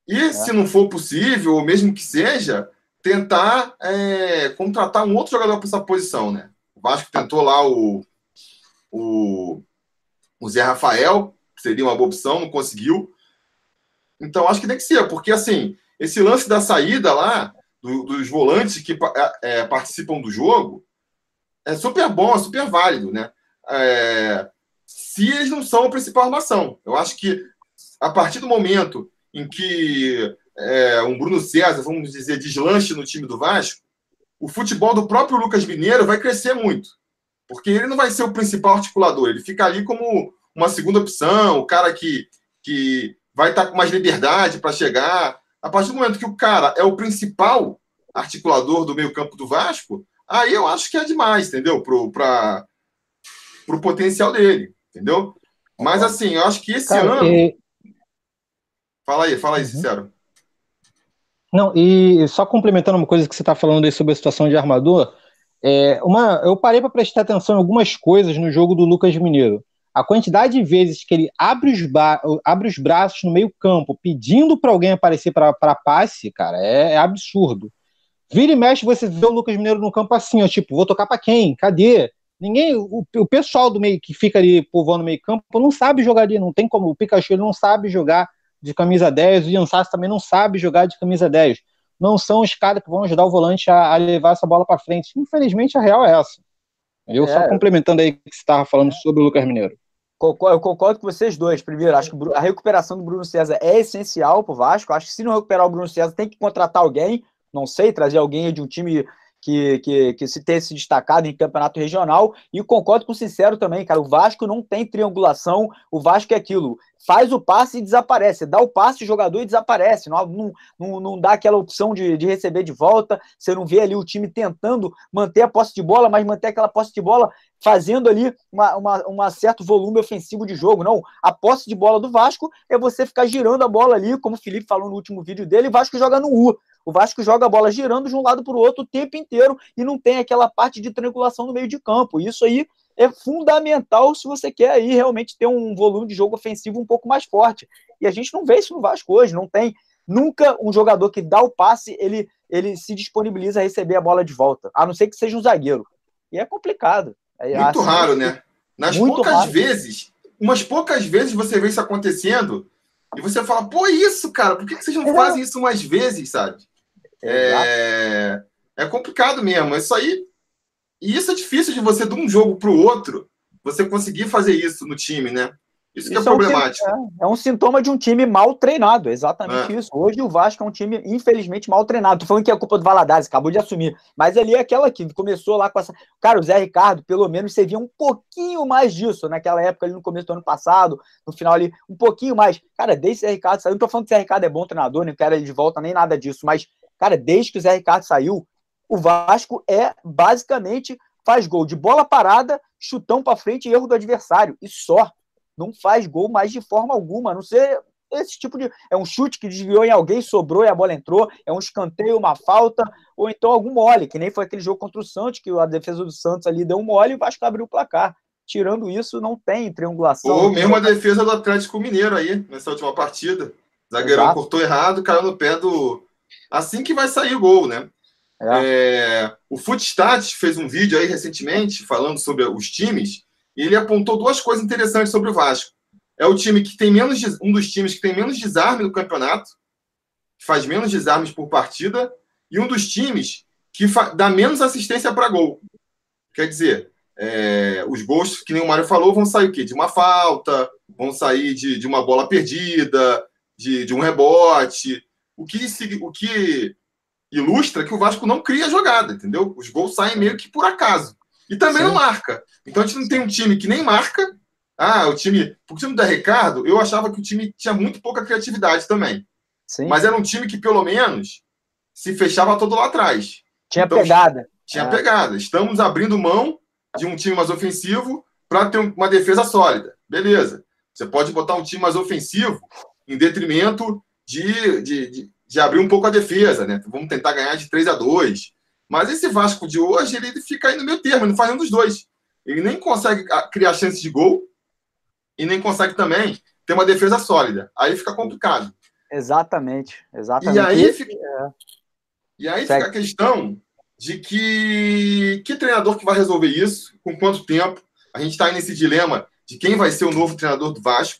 E é. se não for possível, ou mesmo que seja, tentar é, contratar um outro jogador para essa posição, né? O Vasco tentou lá o, o, o Zé Rafael, seria uma boa opção, não conseguiu. Então, acho que tem que ser, porque assim, esse lance da saída lá, do, dos volantes que é, é, participam do jogo, é super bom, é super válido, né? É, se eles não são a principal armação. Eu acho que a partir do momento em que é, um Bruno César, vamos dizer, deslanche no time do Vasco, o futebol do próprio Lucas Mineiro vai crescer muito. Porque ele não vai ser o principal articulador, ele fica ali como uma segunda opção, o cara que, que vai estar com mais liberdade para chegar. A partir do momento que o cara é o principal articulador do meio-campo do Vasco, aí eu acho que é demais, entendeu? Para o potencial dele, entendeu? Mas assim, eu acho que esse cara, ano. E... Fala aí, fala aí, uhum. sincero. Não, e só complementando uma coisa que você está falando aí sobre a situação de armador, é, uma, eu parei para prestar atenção em algumas coisas no jogo do Lucas Mineiro. A quantidade de vezes que ele abre os, abre os braços no meio-campo pedindo para alguém aparecer para passe, cara, é, é, absurdo. Vira e mexe, você vê o Lucas Mineiro no campo assim, ó, tipo, vou tocar para quem? Cadê? Ninguém, o, o, pessoal do meio que fica ali povoando o meio-campo não sabe jogar ali, não tem como. O Pikachu não sabe jogar de camisa 10, o Ian Sassi também não sabe jogar de camisa 10. Não são os caras que vão ajudar o volante a, a levar essa bola para frente. Infelizmente, a real é essa. Eu é. só complementando aí o que você estava falando sobre o Lucas Mineiro. Eu concordo com vocês dois. Primeiro, acho que a recuperação do Bruno César é essencial para o Vasco. Acho que se não recuperar o Bruno César, tem que contratar alguém. Não sei, trazer alguém de um time que, que, que se tenha se destacado em campeonato regional. E concordo com o Sincero também, cara. O Vasco não tem triangulação. O Vasco é aquilo. Faz o passe e desaparece. Dá o passe, o jogador e desaparece. Não, não, não, não dá aquela opção de, de receber de volta. Você não vê ali o time tentando manter a posse de bola, mas manter aquela posse de bola fazendo ali uma, uma, uma, certo volume ofensivo de jogo. Não, a posse de bola do Vasco é você ficar girando a bola ali, como o Felipe falou no último vídeo dele, Vasco joga no U. O Vasco joga a bola girando de um lado para o outro o tempo inteiro e não tem aquela parte de triangulação no meio de campo. Isso aí é fundamental se você quer aí realmente ter um volume de jogo ofensivo um pouco mais forte. E a gente não vê isso no Vasco hoje, não tem nunca um jogador que dá o passe, ele, ele se disponibiliza a receber a bola de volta, a não ser que seja um zagueiro. E é complicado. É, muito assim, raro, né? Nas poucas raro. vezes, umas poucas vezes você vê isso acontecendo e você fala, pô, isso, cara, por que vocês não é. fazem isso mais vezes, sabe? É, é complicado mesmo. Isso aí. E isso é difícil de você, de um jogo para o outro, você conseguir fazer isso no time, né? Isso, isso que é, é problemático. Um, é, é, um sintoma de um time mal treinado, exatamente é. isso. Hoje o Vasco é um time, infelizmente, mal treinado. Tô falando que é culpa do Valadares, acabou de assumir. Mas ali é aquela que começou lá com essa. Cara, o Zé Ricardo, pelo menos, você via um pouquinho mais disso naquela época, ali no começo do ano passado, no final ali, um pouquinho mais. Cara, desde o Zé Ricardo saiu. Não tô falando que o Zé Ricardo é bom treinador, nem quero ele de volta, nem nada disso, mas Cara, desde que o Zé Ricardo saiu, o Vasco é basicamente faz gol de bola parada, chutão para frente e erro do adversário. E só. Não faz gol mais de forma alguma, a não ser esse tipo de. É um chute que desviou em alguém, sobrou e a bola entrou, é um escanteio, uma falta, ou então algum mole, que nem foi aquele jogo contra o Santos, que a defesa do Santos ali deu um mole e o Vasco abriu o placar. Tirando isso, não tem triangulação. Ou mesmo a defesa do Atlético Mineiro aí, nessa última partida. Zagueirão Exato. cortou errado, caiu no pé do, assim que vai sair o gol, né? É. É, o Footstat fez um vídeo aí recentemente falando sobre os times e ele apontou duas coisas interessantes sobre o Vasco. É o time que tem menos um dos times que tem menos desarme no campeonato, que faz menos desarmes por partida, e um dos times que dá menos assistência para gol. Quer dizer, é, os gols, que nem o Mário falou, vão sair o quê? De uma falta, vão sair de, de uma bola perdida, de, de um rebote o que, o que ilustra que o Vasco não cria jogada, entendeu? Os gols saem meio que por acaso. E também Sim. não marca. Então a gente não tem um time que nem marca Ah, o time. O time da Ricardo, eu achava que o time tinha muito pouca criatividade também. Sim. Mas era um time que, pelo menos, se fechava todo lá atrás. Tinha então, pegada. Tinha é. pegada. Estamos abrindo mão de um time mais ofensivo para ter uma defesa sólida. Beleza. Você pode botar um time mais ofensivo em detrimento de, de, de, de abrir um pouco a defesa, né? Vamos tentar ganhar de 3 a 2 Mas esse Vasco de hoje, ele fica aí no meio termo, não faz nenhum dos dois. Ele nem consegue criar chances de gol e nem consegue também ter uma defesa sólida. Aí fica complicado. Exatamente, exatamente. E aí fica, é. e aí fica a questão de que que treinador que vai resolver isso, com quanto tempo. A gente está nesse dilema de quem vai ser o novo treinador do Vasco.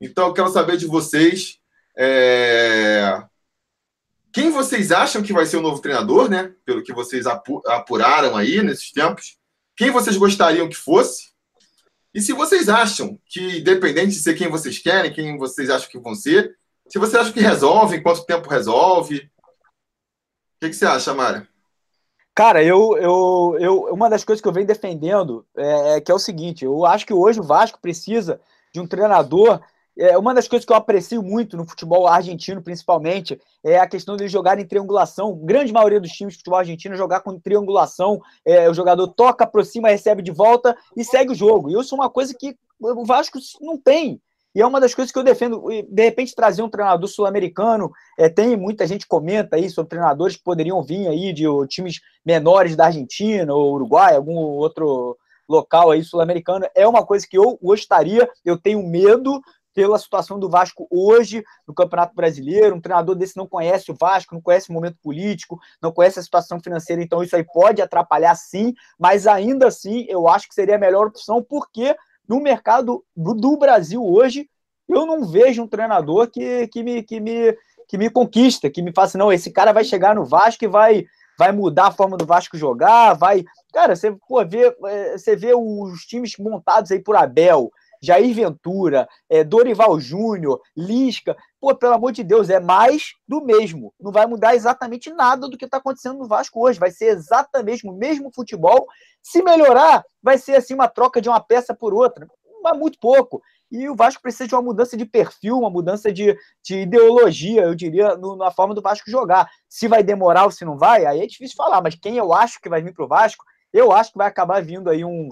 Então, eu quero saber de vocês é... quem vocês acham que vai ser o novo treinador, né? Pelo que vocês apuraram aí nesses tempos. Quem vocês gostariam que fosse? E se vocês acham que, independente de ser quem vocês querem, quem vocês acham que vão ser, se você acha que resolve, quanto tempo resolve? O que, que você acha, Mário? Cara, eu, eu, eu, uma das coisas que eu venho defendendo é, é, que é o seguinte: eu acho que hoje o Vasco precisa de um treinador. É, uma das coisas que eu aprecio muito no futebol argentino, principalmente, é a questão de jogar em triangulação. A grande maioria dos times de futebol argentino jogar com triangulação. É, o jogador toca, aproxima, recebe de volta e segue o jogo. E isso é uma coisa que o Vasco não tem. E é uma das coisas que eu defendo. De repente, trazer um treinador sul-americano. É, tem muita gente comenta aí sobre treinadores que poderiam vir aí de times menores da Argentina ou Uruguai, algum outro local aí sul-americano. É uma coisa que eu gostaria. Eu tenho medo pela situação do Vasco hoje no Campeonato Brasileiro. Um treinador desse não conhece o Vasco, não conhece o momento político, não conhece a situação financeira, então isso aí pode atrapalhar sim, mas ainda assim eu acho que seria a melhor opção, porque no mercado do Brasil hoje, eu não vejo um treinador que, que, me, que, me, que me conquista, que me faça, não, esse cara vai chegar no Vasco e vai, vai mudar a forma do Vasco jogar, vai. Cara, você pô, vê, é, você vê os times montados aí por Abel, Jair Ventura, é, Dorival Júnior, Lisca. Pô, pelo amor de Deus, é mais do mesmo. Não vai mudar exatamente nada do que está acontecendo no Vasco hoje. Vai ser exatamente o mesmo futebol se melhorar, vai ser assim uma troca de uma peça por outra, mas muito pouco. E o Vasco precisa de uma mudança de perfil, uma mudança de, de ideologia, eu diria, no, na forma do Vasco jogar. Se vai demorar ou se não vai, aí é difícil falar, mas quem eu acho que vai vir para o Vasco, eu acho que vai acabar vindo aí um,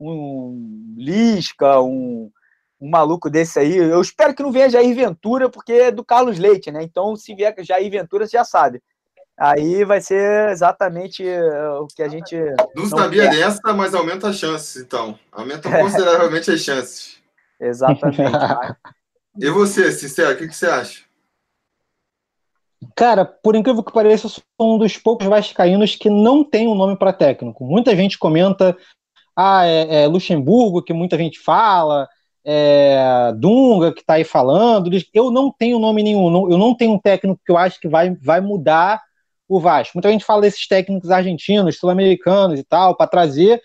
um Lisca, um, um maluco desse aí. Eu espero que não venha Jair Ventura, porque é do Carlos Leite, né? Então, se vier Jair Ventura, você já sabe. Aí vai ser exatamente eh, o que a gente. Não, sabia quer. dessa, mas aumenta as chances, então. Aumenta consideravelmente as chances. Exatamente. e você, Sincero, o que, que você acha? Cara, por incrível que pareça, eu sou um dos poucos vascaínos que não tem um nome para técnico. Muita gente comenta, ah, é, é, Luxemburgo, que muita gente fala, é, Dunga, que está aí falando. Eu não tenho nome nenhum, eu não tenho um técnico que eu acho que vai, vai mudar o Vasco. Muita gente fala desses técnicos argentinos, sul-americanos e tal, para trazer.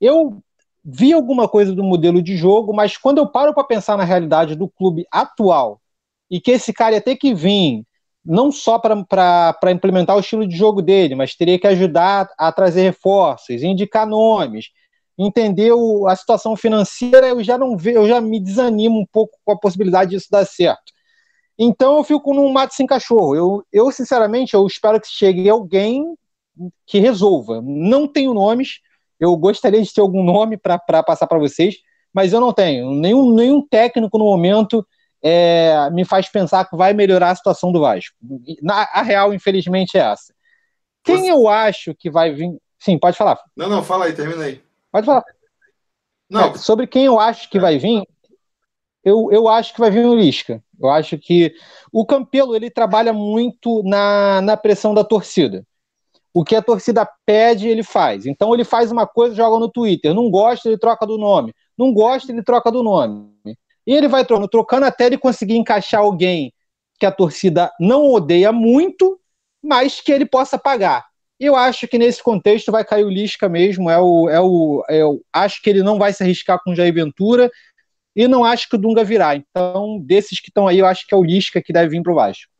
Eu vi alguma coisa do modelo de jogo, mas quando eu paro para pensar na realidade do clube atual e que esse cara ia ter que vir não só para implementar o estilo de jogo dele, mas teria que ajudar a trazer reforços, indicar nomes, entender o, a situação financeira, eu já não vejo, eu já me desanimo um pouco com a possibilidade disso dar certo. Então eu fico num mato sem cachorro. Eu, eu, sinceramente, eu espero que chegue alguém que resolva. Não tenho nomes, eu gostaria de ter algum nome para passar para vocês, mas eu não tenho. Nenhum, nenhum técnico no momento é, me faz pensar que vai melhorar a situação do Vasco. Na, a real, infelizmente, é essa. Quem Você... eu acho que vai vir. Sim, pode falar. Não, não, fala aí, termina aí. Pode falar. Não. É, sobre quem eu acho que é. vai vir, eu, eu acho que vai vir o Lisca. Eu acho que o Campelo ele trabalha muito na, na pressão da torcida. O que a torcida pede, ele faz. Então ele faz uma coisa, joga no Twitter. Não gosta, ele troca do nome. Não gosta, ele troca do nome. E ele vai trocando, trocando até ele conseguir encaixar alguém que a torcida não odeia muito, mas que ele possa pagar. Eu acho que nesse contexto vai cair o Lisca mesmo. É o, é o, é o, acho que ele não vai se arriscar com o Jair Ventura e não acho que o Dunga virá. Então, desses que estão aí, eu acho que é o Lisca que deve vir para o Vasco.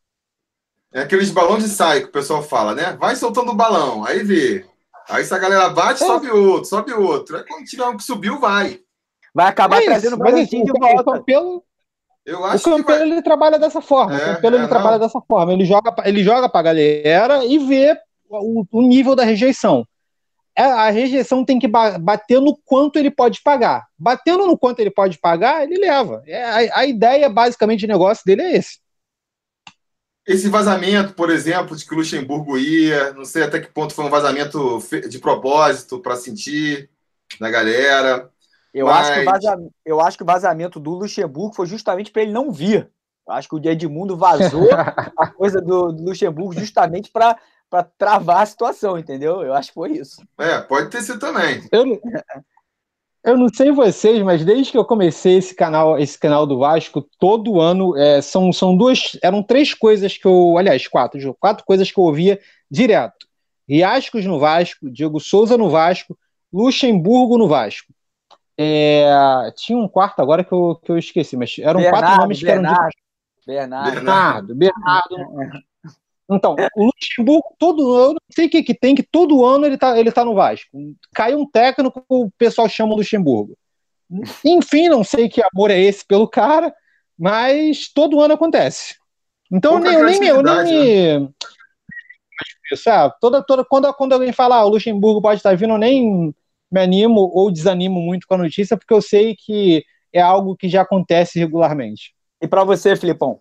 É aqueles balões de saio que o pessoal fala, né? Vai soltando o balão, aí vê. Aí se a galera bate, é. sobe outro, sobe outro. Aí quando tiver um que subiu, vai. Vai acabar é trazendo o Valentim de volta. O Campelo, eu acho o Campelo vai... ele trabalha dessa forma. É, o Campelo é, ele trabalha dessa forma. Ele joga, ele joga pra galera e vê o, o nível da rejeição. É, a rejeição tem que bater no quanto ele pode pagar. Batendo no quanto ele pode pagar, ele leva. É, a, a ideia, basicamente, de negócio dele é esse. Esse vazamento, por exemplo, de que o Luxemburgo ia, não sei até que ponto foi um vazamento de propósito para sentir na galera. Eu, mas... acho que o vazamento, eu acho que o vazamento do Luxemburgo foi justamente para ele não vir. Eu acho que o Edmundo vazou a coisa do, do Luxemburgo justamente para para travar a situação, entendeu? Eu acho que foi isso. É, pode ter sido também. Eu, eu não sei vocês, mas desde que eu comecei esse canal, esse canal do Vasco, todo ano é, são, são duas, eram três coisas que eu, aliás, quatro, quatro coisas que eu ouvia direto. Riascos no Vasco, Diego Souza no Vasco, Luxemburgo no Vasco. É, tinha um quarto agora que eu, que eu esqueci, mas eram Bernardo, quatro nomes que eram de... Bernardo. Bernardo, Bernardo. Então, o Luxemburgo, todo ano, não sei o que, que tem, que todo ano ele tá, ele tá no Vasco. Cai um técnico, o pessoal chama o Luxemburgo. Enfim, não sei que amor é esse pelo cara, mas todo ano acontece. Então, nem, nem, eu nem me. Né? Ah, toda, toda, quando, quando alguém fala ah, o Luxemburgo pode estar vindo, eu nem me animo ou desanimo muito com a notícia, porque eu sei que é algo que já acontece regularmente. E para você, Filipão?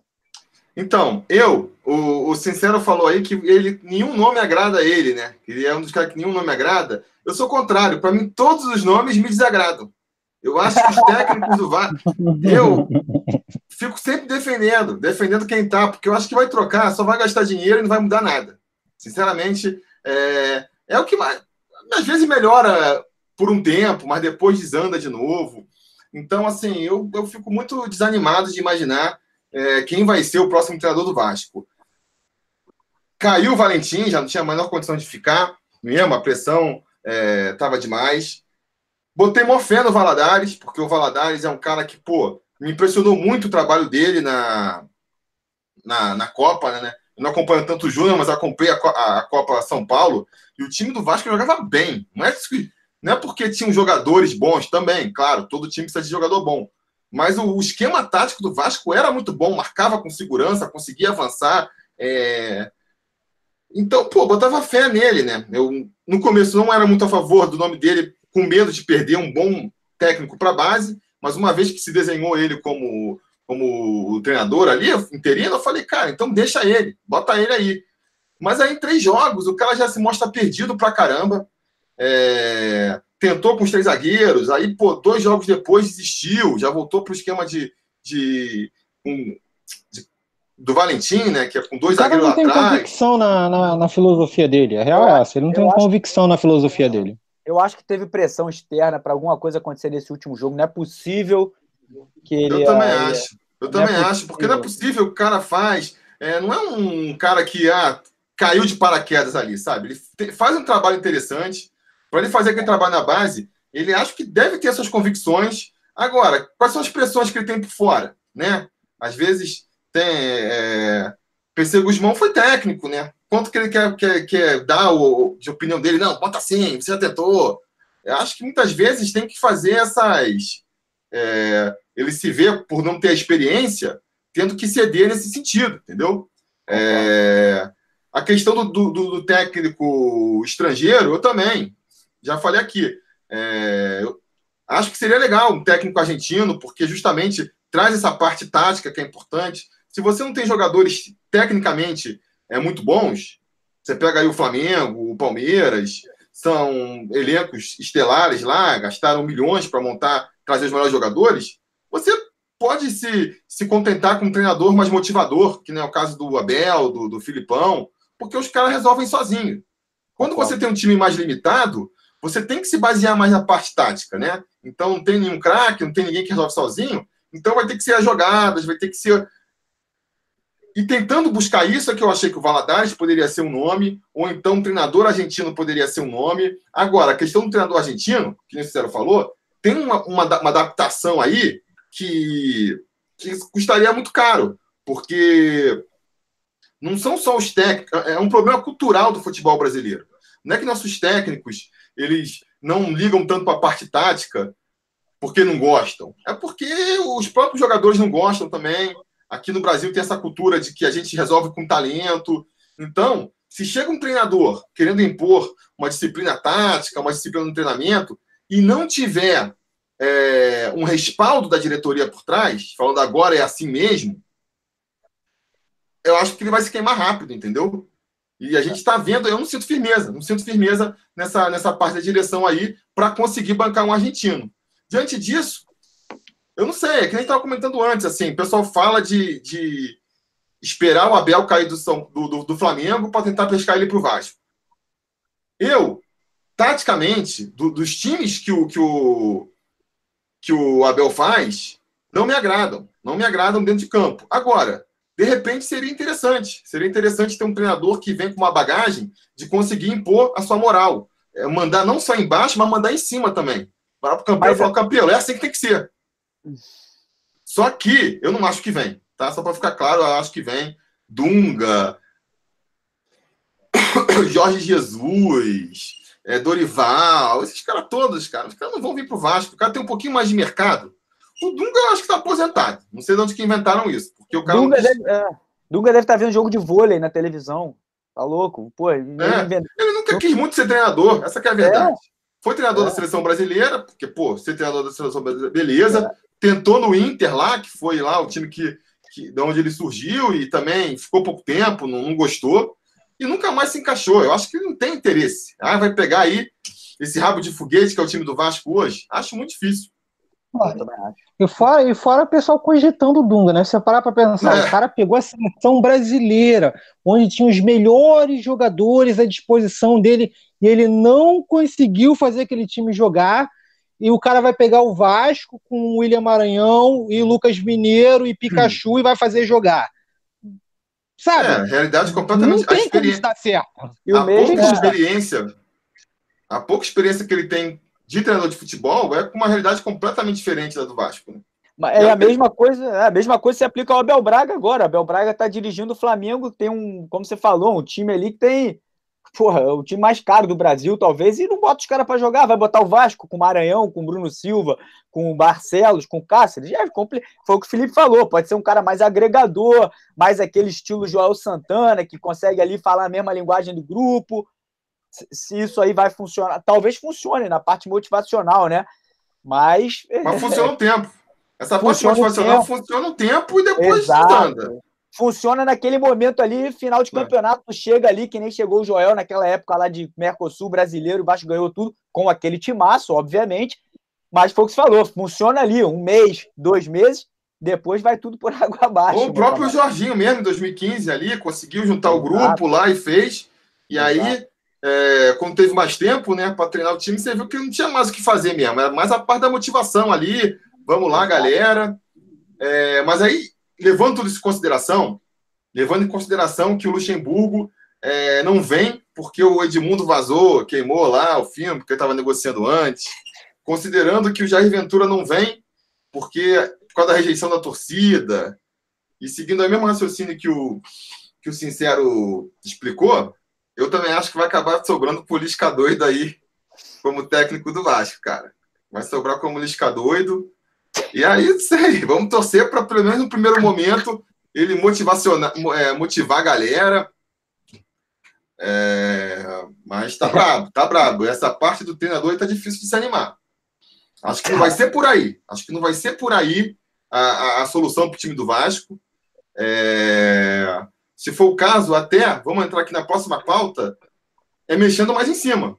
Então, eu, o, o Sincero falou aí que ele nenhum nome agrada a ele, né? Ele é um dos caras que nenhum nome agrada. Eu sou o contrário. Para mim, todos os nomes me desagradam. Eu acho que os técnicos do VAR. Eu fico sempre defendendo, defendendo quem tá, porque eu acho que vai trocar, só vai gastar dinheiro e não vai mudar nada. Sinceramente, é, é o que mais. Às vezes melhora por um tempo, mas depois desanda de novo. Então, assim, eu, eu fico muito desanimado de imaginar é, quem vai ser o próximo treinador do Vasco. Caiu o Valentim, já não tinha a menor condição de ficar, mesmo, a pressão estava é, demais. Botei mó fé no Valadares, porque o Valadares é um cara que, pô, me impressionou muito o trabalho dele na, na, na Copa, né? Eu não acompanho tanto o Júnior, mas acompanhei a, a, a, Copa São Paulo, e o time do Vasco jogava bem. Não é, não é porque tinham jogadores bons também, claro, todo time precisa de jogador bom. Mas o, o, esquema tático do Vasco era muito bom, marcava com segurança, conseguia avançar. É... Então, pô, botava fé nele, né? Eu, no começo, não era muito a favor do nome dele, com medo de perder um bom técnico para a base, mas uma vez que se desenhou ele como, como treinador ali, interino, eu falei, cara, então deixa ele, bota ele aí. Mas aí, em três jogos, o cara já se mostra perdido pra caramba. É tentou com os três zagueiros, aí, pô, dois jogos depois desistiu, já voltou para o esquema de, de, um, de, do Valentim, né? Que é com dois zagueiros lá atrás. Ele não tem convicção na, na, na, filosofia dele. A real é essa, ele não tem convicção que... na filosofia dele. Eu acho que teve pressão externa para alguma coisa acontecer nesse último jogo. Não é possível que ele. Eu também acho. Eu também é acho, porque não é possível que o cara faz. É, não é um cara que ah, caiu de paraquedas ali, sabe? Ele faz um trabalho interessante para ele fazer aquele trabalho na base, ele acha que deve ter suas convicções. Agora, quais são as pressões que ele tem por fora? Né? Às vezes tem. É... PC Guzmão foi técnico, né? Quanto que ele quer, quer, quer dar o, de opinião dele? Não, bota assim, você já tentou. Eu acho que muitas vezes tem que fazer essas. É... ele se vê, por não ter a experiência, tendo que ceder nesse sentido, entendeu? É... a questão do, do, do técnico estrangeiro, eu também já falei aqui. É, acho que seria legal um técnico argentino, porque justamente traz essa parte tática que é importante. Se você não tem jogadores tecnicamente é, muito bons, você pega aí o Flamengo, o Palmeiras, são elencos estelares lá, gastaram milhões para montar, trazer os melhores jogadores. Você pode se, se contentar com um treinador mais motivador, que não é o caso do Abel, do, do Filipão, porque os caras resolvem sozinho. Quando você tem um time mais limitado, você tem que se basear mais na parte tática, né? Então não tem nenhum craque, não tem ninguém que resolve sozinho, então vai ter que ser as jogadas, vai ter que ser. E tentando buscar isso é que eu achei que o Valadares poderia ser um nome, ou então um treinador argentino poderia ser um nome. Agora, a questão do treinador argentino, que o Cicero falou, tem uma, uma, uma adaptação aí que, que custaria muito caro, porque não são só os técnicos, é um problema cultural do futebol brasileiro. Não é que nossos técnicos eles não ligam tanto para a parte tática. porque não gostam. É porque os próprios jogadores não gostam também. Aqui no Brasil tem essa cultura de que a gente resolve com talento. Então, se chega um treinador querendo impor uma disciplina tática, uma disciplina no treinamento, e não tiver é, um respaldo da diretoria por trás, falando agora é assim mesmo, eu acho que ele vai se queimar rápido, entendeu? E a gente está vendo, eu não sinto firmeza, não sinto firmeza nessa, nessa parte da direção aí para conseguir bancar um argentino. Diante disso, eu não sei, é que nem estava comentando antes, assim, o pessoal fala de, de esperar o Abel cair do, São, do, do, do Flamengo para tentar pescar ele para o Vasco. Eu, taticamente, do, dos times que o, que, o, que o Abel faz, não me agradam. Não me agradam dentro de campo. Agora, de repente seria interessante. Seria interessante ter um treinador que vem com uma bagagem de conseguir impor a sua moral. É, mandar não só embaixo, mas mandar em cima também. Para o campeão mas, falar, campeão, é assim que tem que ser. Só que eu não acho que vem. Tá? Só para ficar claro, eu acho que vem Dunga, Jorge Jesus, é, Dorival, esses caras todos, cara. Os caras não vão vir pro Vasco. O cara tem um pouquinho mais de mercado. O Dunga eu acho que tá aposentado. Não sei de onde que inventaram isso. Porque o cara Dunga, deve, é, Dunga deve estar tá vendo jogo de vôlei na televisão. Tá louco? Pô, ele, é, ele nunca quis muito ser treinador. Essa é a verdade. É. Foi treinador da é. seleção brasileira, porque, pô, ser treinador da seleção brasileira, beleza. É. Tentou no Inter lá, que foi lá o time que, que, de onde ele surgiu, e também ficou pouco tempo, não, não gostou. E nunca mais se encaixou. Eu acho que ele não tem interesse. Ah, vai pegar aí esse rabo de foguete que é o time do Vasco hoje? Acho muito difícil. E fora, e fora o pessoal cogitando o Dunga, né? Você parar para pensar, é. o cara pegou a seleção brasileira, onde tinha os melhores jogadores à disposição dele, e ele não conseguiu fazer aquele time jogar. E o cara vai pegar o Vasco com o William Maranhão e Lucas Mineiro e Pikachu hum. e vai fazer jogar. Sabe? É, realidade completamente. Não tem a experiência, como estar certo. a pouca é. experiência, a pouca experiência que ele tem de treinador de futebol é com uma realidade completamente diferente da do Vasco. Né? Mas é a mesma coisa, é a mesma coisa se aplica ao Abel Braga agora. O Abel Braga está dirigindo o Flamengo, tem um, como você falou, um time ali que tem, porra, o time mais caro do Brasil, talvez, e não bota os caras para jogar, vai botar o Vasco com o Maranhão, com o Bruno Silva, com o Barcelos, com o Cáceres. É foi o que o Felipe falou, pode ser um cara mais agregador, mais aquele estilo Joel Santana, que consegue ali falar a mesma linguagem do grupo se isso aí vai funcionar. Talvez funcione na parte motivacional, né? Mas. Mas funciona o tempo. Essa funciona parte motivacional funciona o tempo e depois Exato. anda. Funciona naquele momento ali, final de é. campeonato, é. chega ali, que nem chegou o Joel naquela época lá de Mercosul brasileiro, o Vasco ganhou tudo, com aquele timaço, obviamente. Mas foi o que você falou, funciona ali, um mês, dois meses, depois vai tudo por água abaixo. o próprio Jorginho mesmo, em 2015, ali, conseguiu juntar o grupo lá e fez. E Exato. aí é, quando teve mais tempo, né, para treinar o time, você viu que não tinha mais o que fazer mesmo, era mais a parte da motivação ali, vamos lá, galera. É, mas aí, levando tudo isso em consideração, levando em consideração que o Luxemburgo é, não vem porque o Edmundo vazou, queimou lá o filme, porque estava negociando antes, considerando que o Jair Ventura não vem porque por causa da rejeição da torcida, e seguindo o mesmo raciocínio que o, que o Sincero explicou, eu também acho que vai acabar sobrando o Lisca doido aí como técnico do Vasco, cara. Vai sobrar como Lisca doido. E aí, sei, vamos torcer para, pelo menos no primeiro momento, ele é, motivar a galera. É, mas tá brabo, tá brabo. Essa parte do treinador tá difícil de se animar. Acho que não vai ser por aí. Acho que não vai ser por aí a, a, a solução para o time do Vasco. É, se for o caso, até, vamos entrar aqui na próxima pauta, é mexendo mais em cima.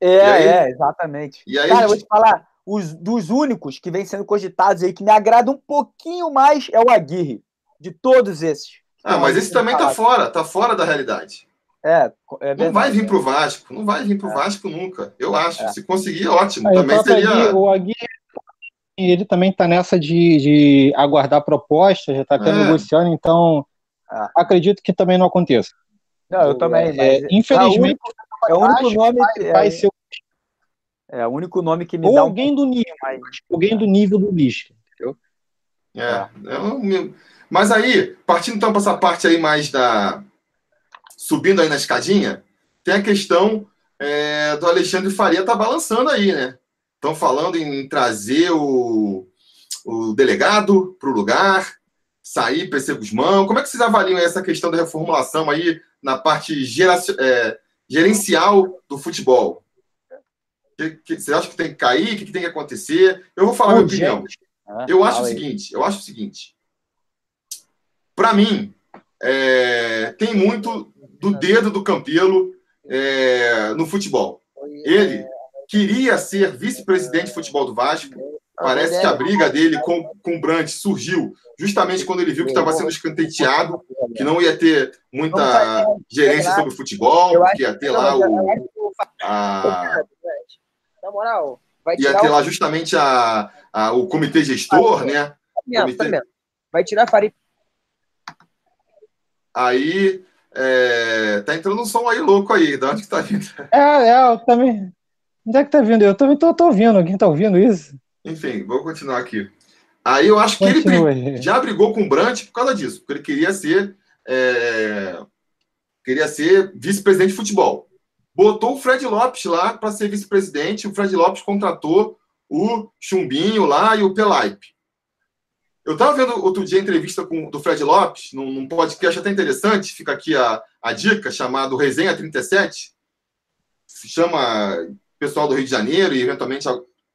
É, aí, é, exatamente. E aí Cara, gente... eu vou te falar, os, dos únicos que vem sendo cogitados aí, que me agrada um pouquinho mais, é o Aguirre, de todos esses. Ah, mas esse também tá fora, tá fora da realidade. É, é não vai vir para o Vasco, não vai vir para o é. Vasco nunca. Eu acho. É. Se conseguir, ótimo. Aí, também seria. Aguirre, o Aguirre, ele também está nessa de, de aguardar propostas, já está até é. negociando, então ah. Acredito que também não aconteça. Não, eu também. É, infelizmente, é o único nome que vai, ser. É o único nome que me Ou dá. alguém um... do nível, alguém do nível do Lisca, entendeu? É, é mas aí, partindo então para essa parte aí mais da. Subindo aí na escadinha, tem a questão é, do Alexandre Faria tá balançando aí, né? Estão falando em trazer o, o delegado para o lugar, sair PC Guzmão. Como é que vocês avaliam essa questão da reformulação aí na parte gera, é, gerencial do futebol? Que, que, você acha que tem que cair? O que, que tem que acontecer? Eu vou falar minha opinião. Ah, eu acho o seguinte, eu acho o seguinte. Para mim, é, tem muito do dedo do Campelo é, no futebol. Ele queria ser vice-presidente de futebol do Vasco. Parece que a briga dele com, com o Brant surgiu justamente quando ele viu que estava sendo escanteteado, que não ia ter muita gerência sobre o futebol, que ia ter lá o. A, na moral, vai Ia ter lá justamente a, a, o comitê gestor, né? Comitê... Vai tirar Farid. Aí é, tá entrando um som aí louco aí. De onde que tá vindo? É, é, eu também. Onde é que tá vindo? Eu também tô, tô ouvindo. Alguém tá ouvindo isso? Enfim, vou continuar aqui. Aí eu acho que ele já brigou com o Brant por causa disso, porque ele queria ser. É, queria ser vice-presidente de futebol botou o Fred Lopes lá para ser vice-presidente. O Fred Lopes contratou o Chumbinho lá e o Pelaipe. Eu estava vendo outro dia a entrevista com, do Fred Lopes, num, num, podcast até interessante, fica aqui a, a dica, chamado Resenha 37. Chama pessoal do Rio de Janeiro e, eventualmente,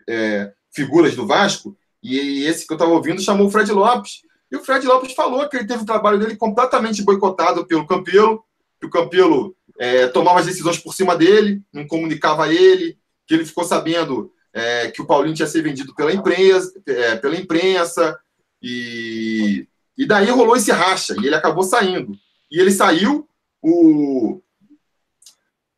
é, figuras do Vasco. E, esse que eu estava ouvindo chamou o Fred Lopes. E o Fred Lopes falou que ele teve o trabalho dele completamente boicotado pelo Campelo, que o Campelo é, tomava as decisões por cima dele, não comunicava ele, que ele ficou sabendo é, que o Paulinho tinha sido vendido pela imprensa, é, pela imprensa e, e daí rolou esse racha e ele acabou saindo. E ele saiu, o,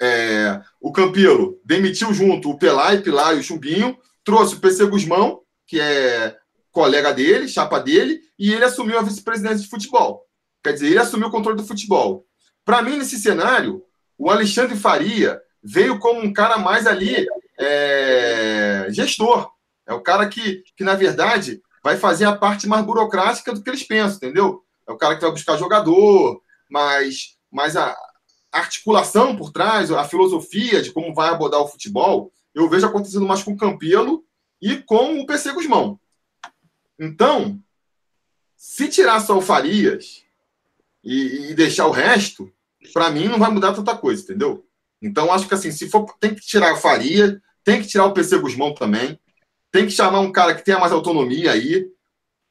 é, o Campelo demitiu junto o Pelai, Pilar e o Chumbinho, trouxe o PC Guzmão, que é colega dele, chapa dele, e ele assumiu a vice-presidência de futebol. Quer dizer, ele assumiu o controle do futebol. Para mim, nesse cenário, o Alexandre Faria veio como um cara mais ali é, gestor. É o cara que, que, na verdade, vai fazer a parte mais burocrática do que eles pensam, entendeu? É o cara que vai buscar jogador, mas, mas a articulação por trás, a filosofia de como vai abordar o futebol, eu vejo acontecendo mais com o Campelo e com o PC Guzmão. Então, se tirar só o Farias e, e deixar o resto, para mim não vai mudar tanta coisa, entendeu? Então acho que assim, se for, tem que tirar a Faria, tem que tirar o PC Guzmão também, tem que chamar um cara que tenha mais autonomia aí.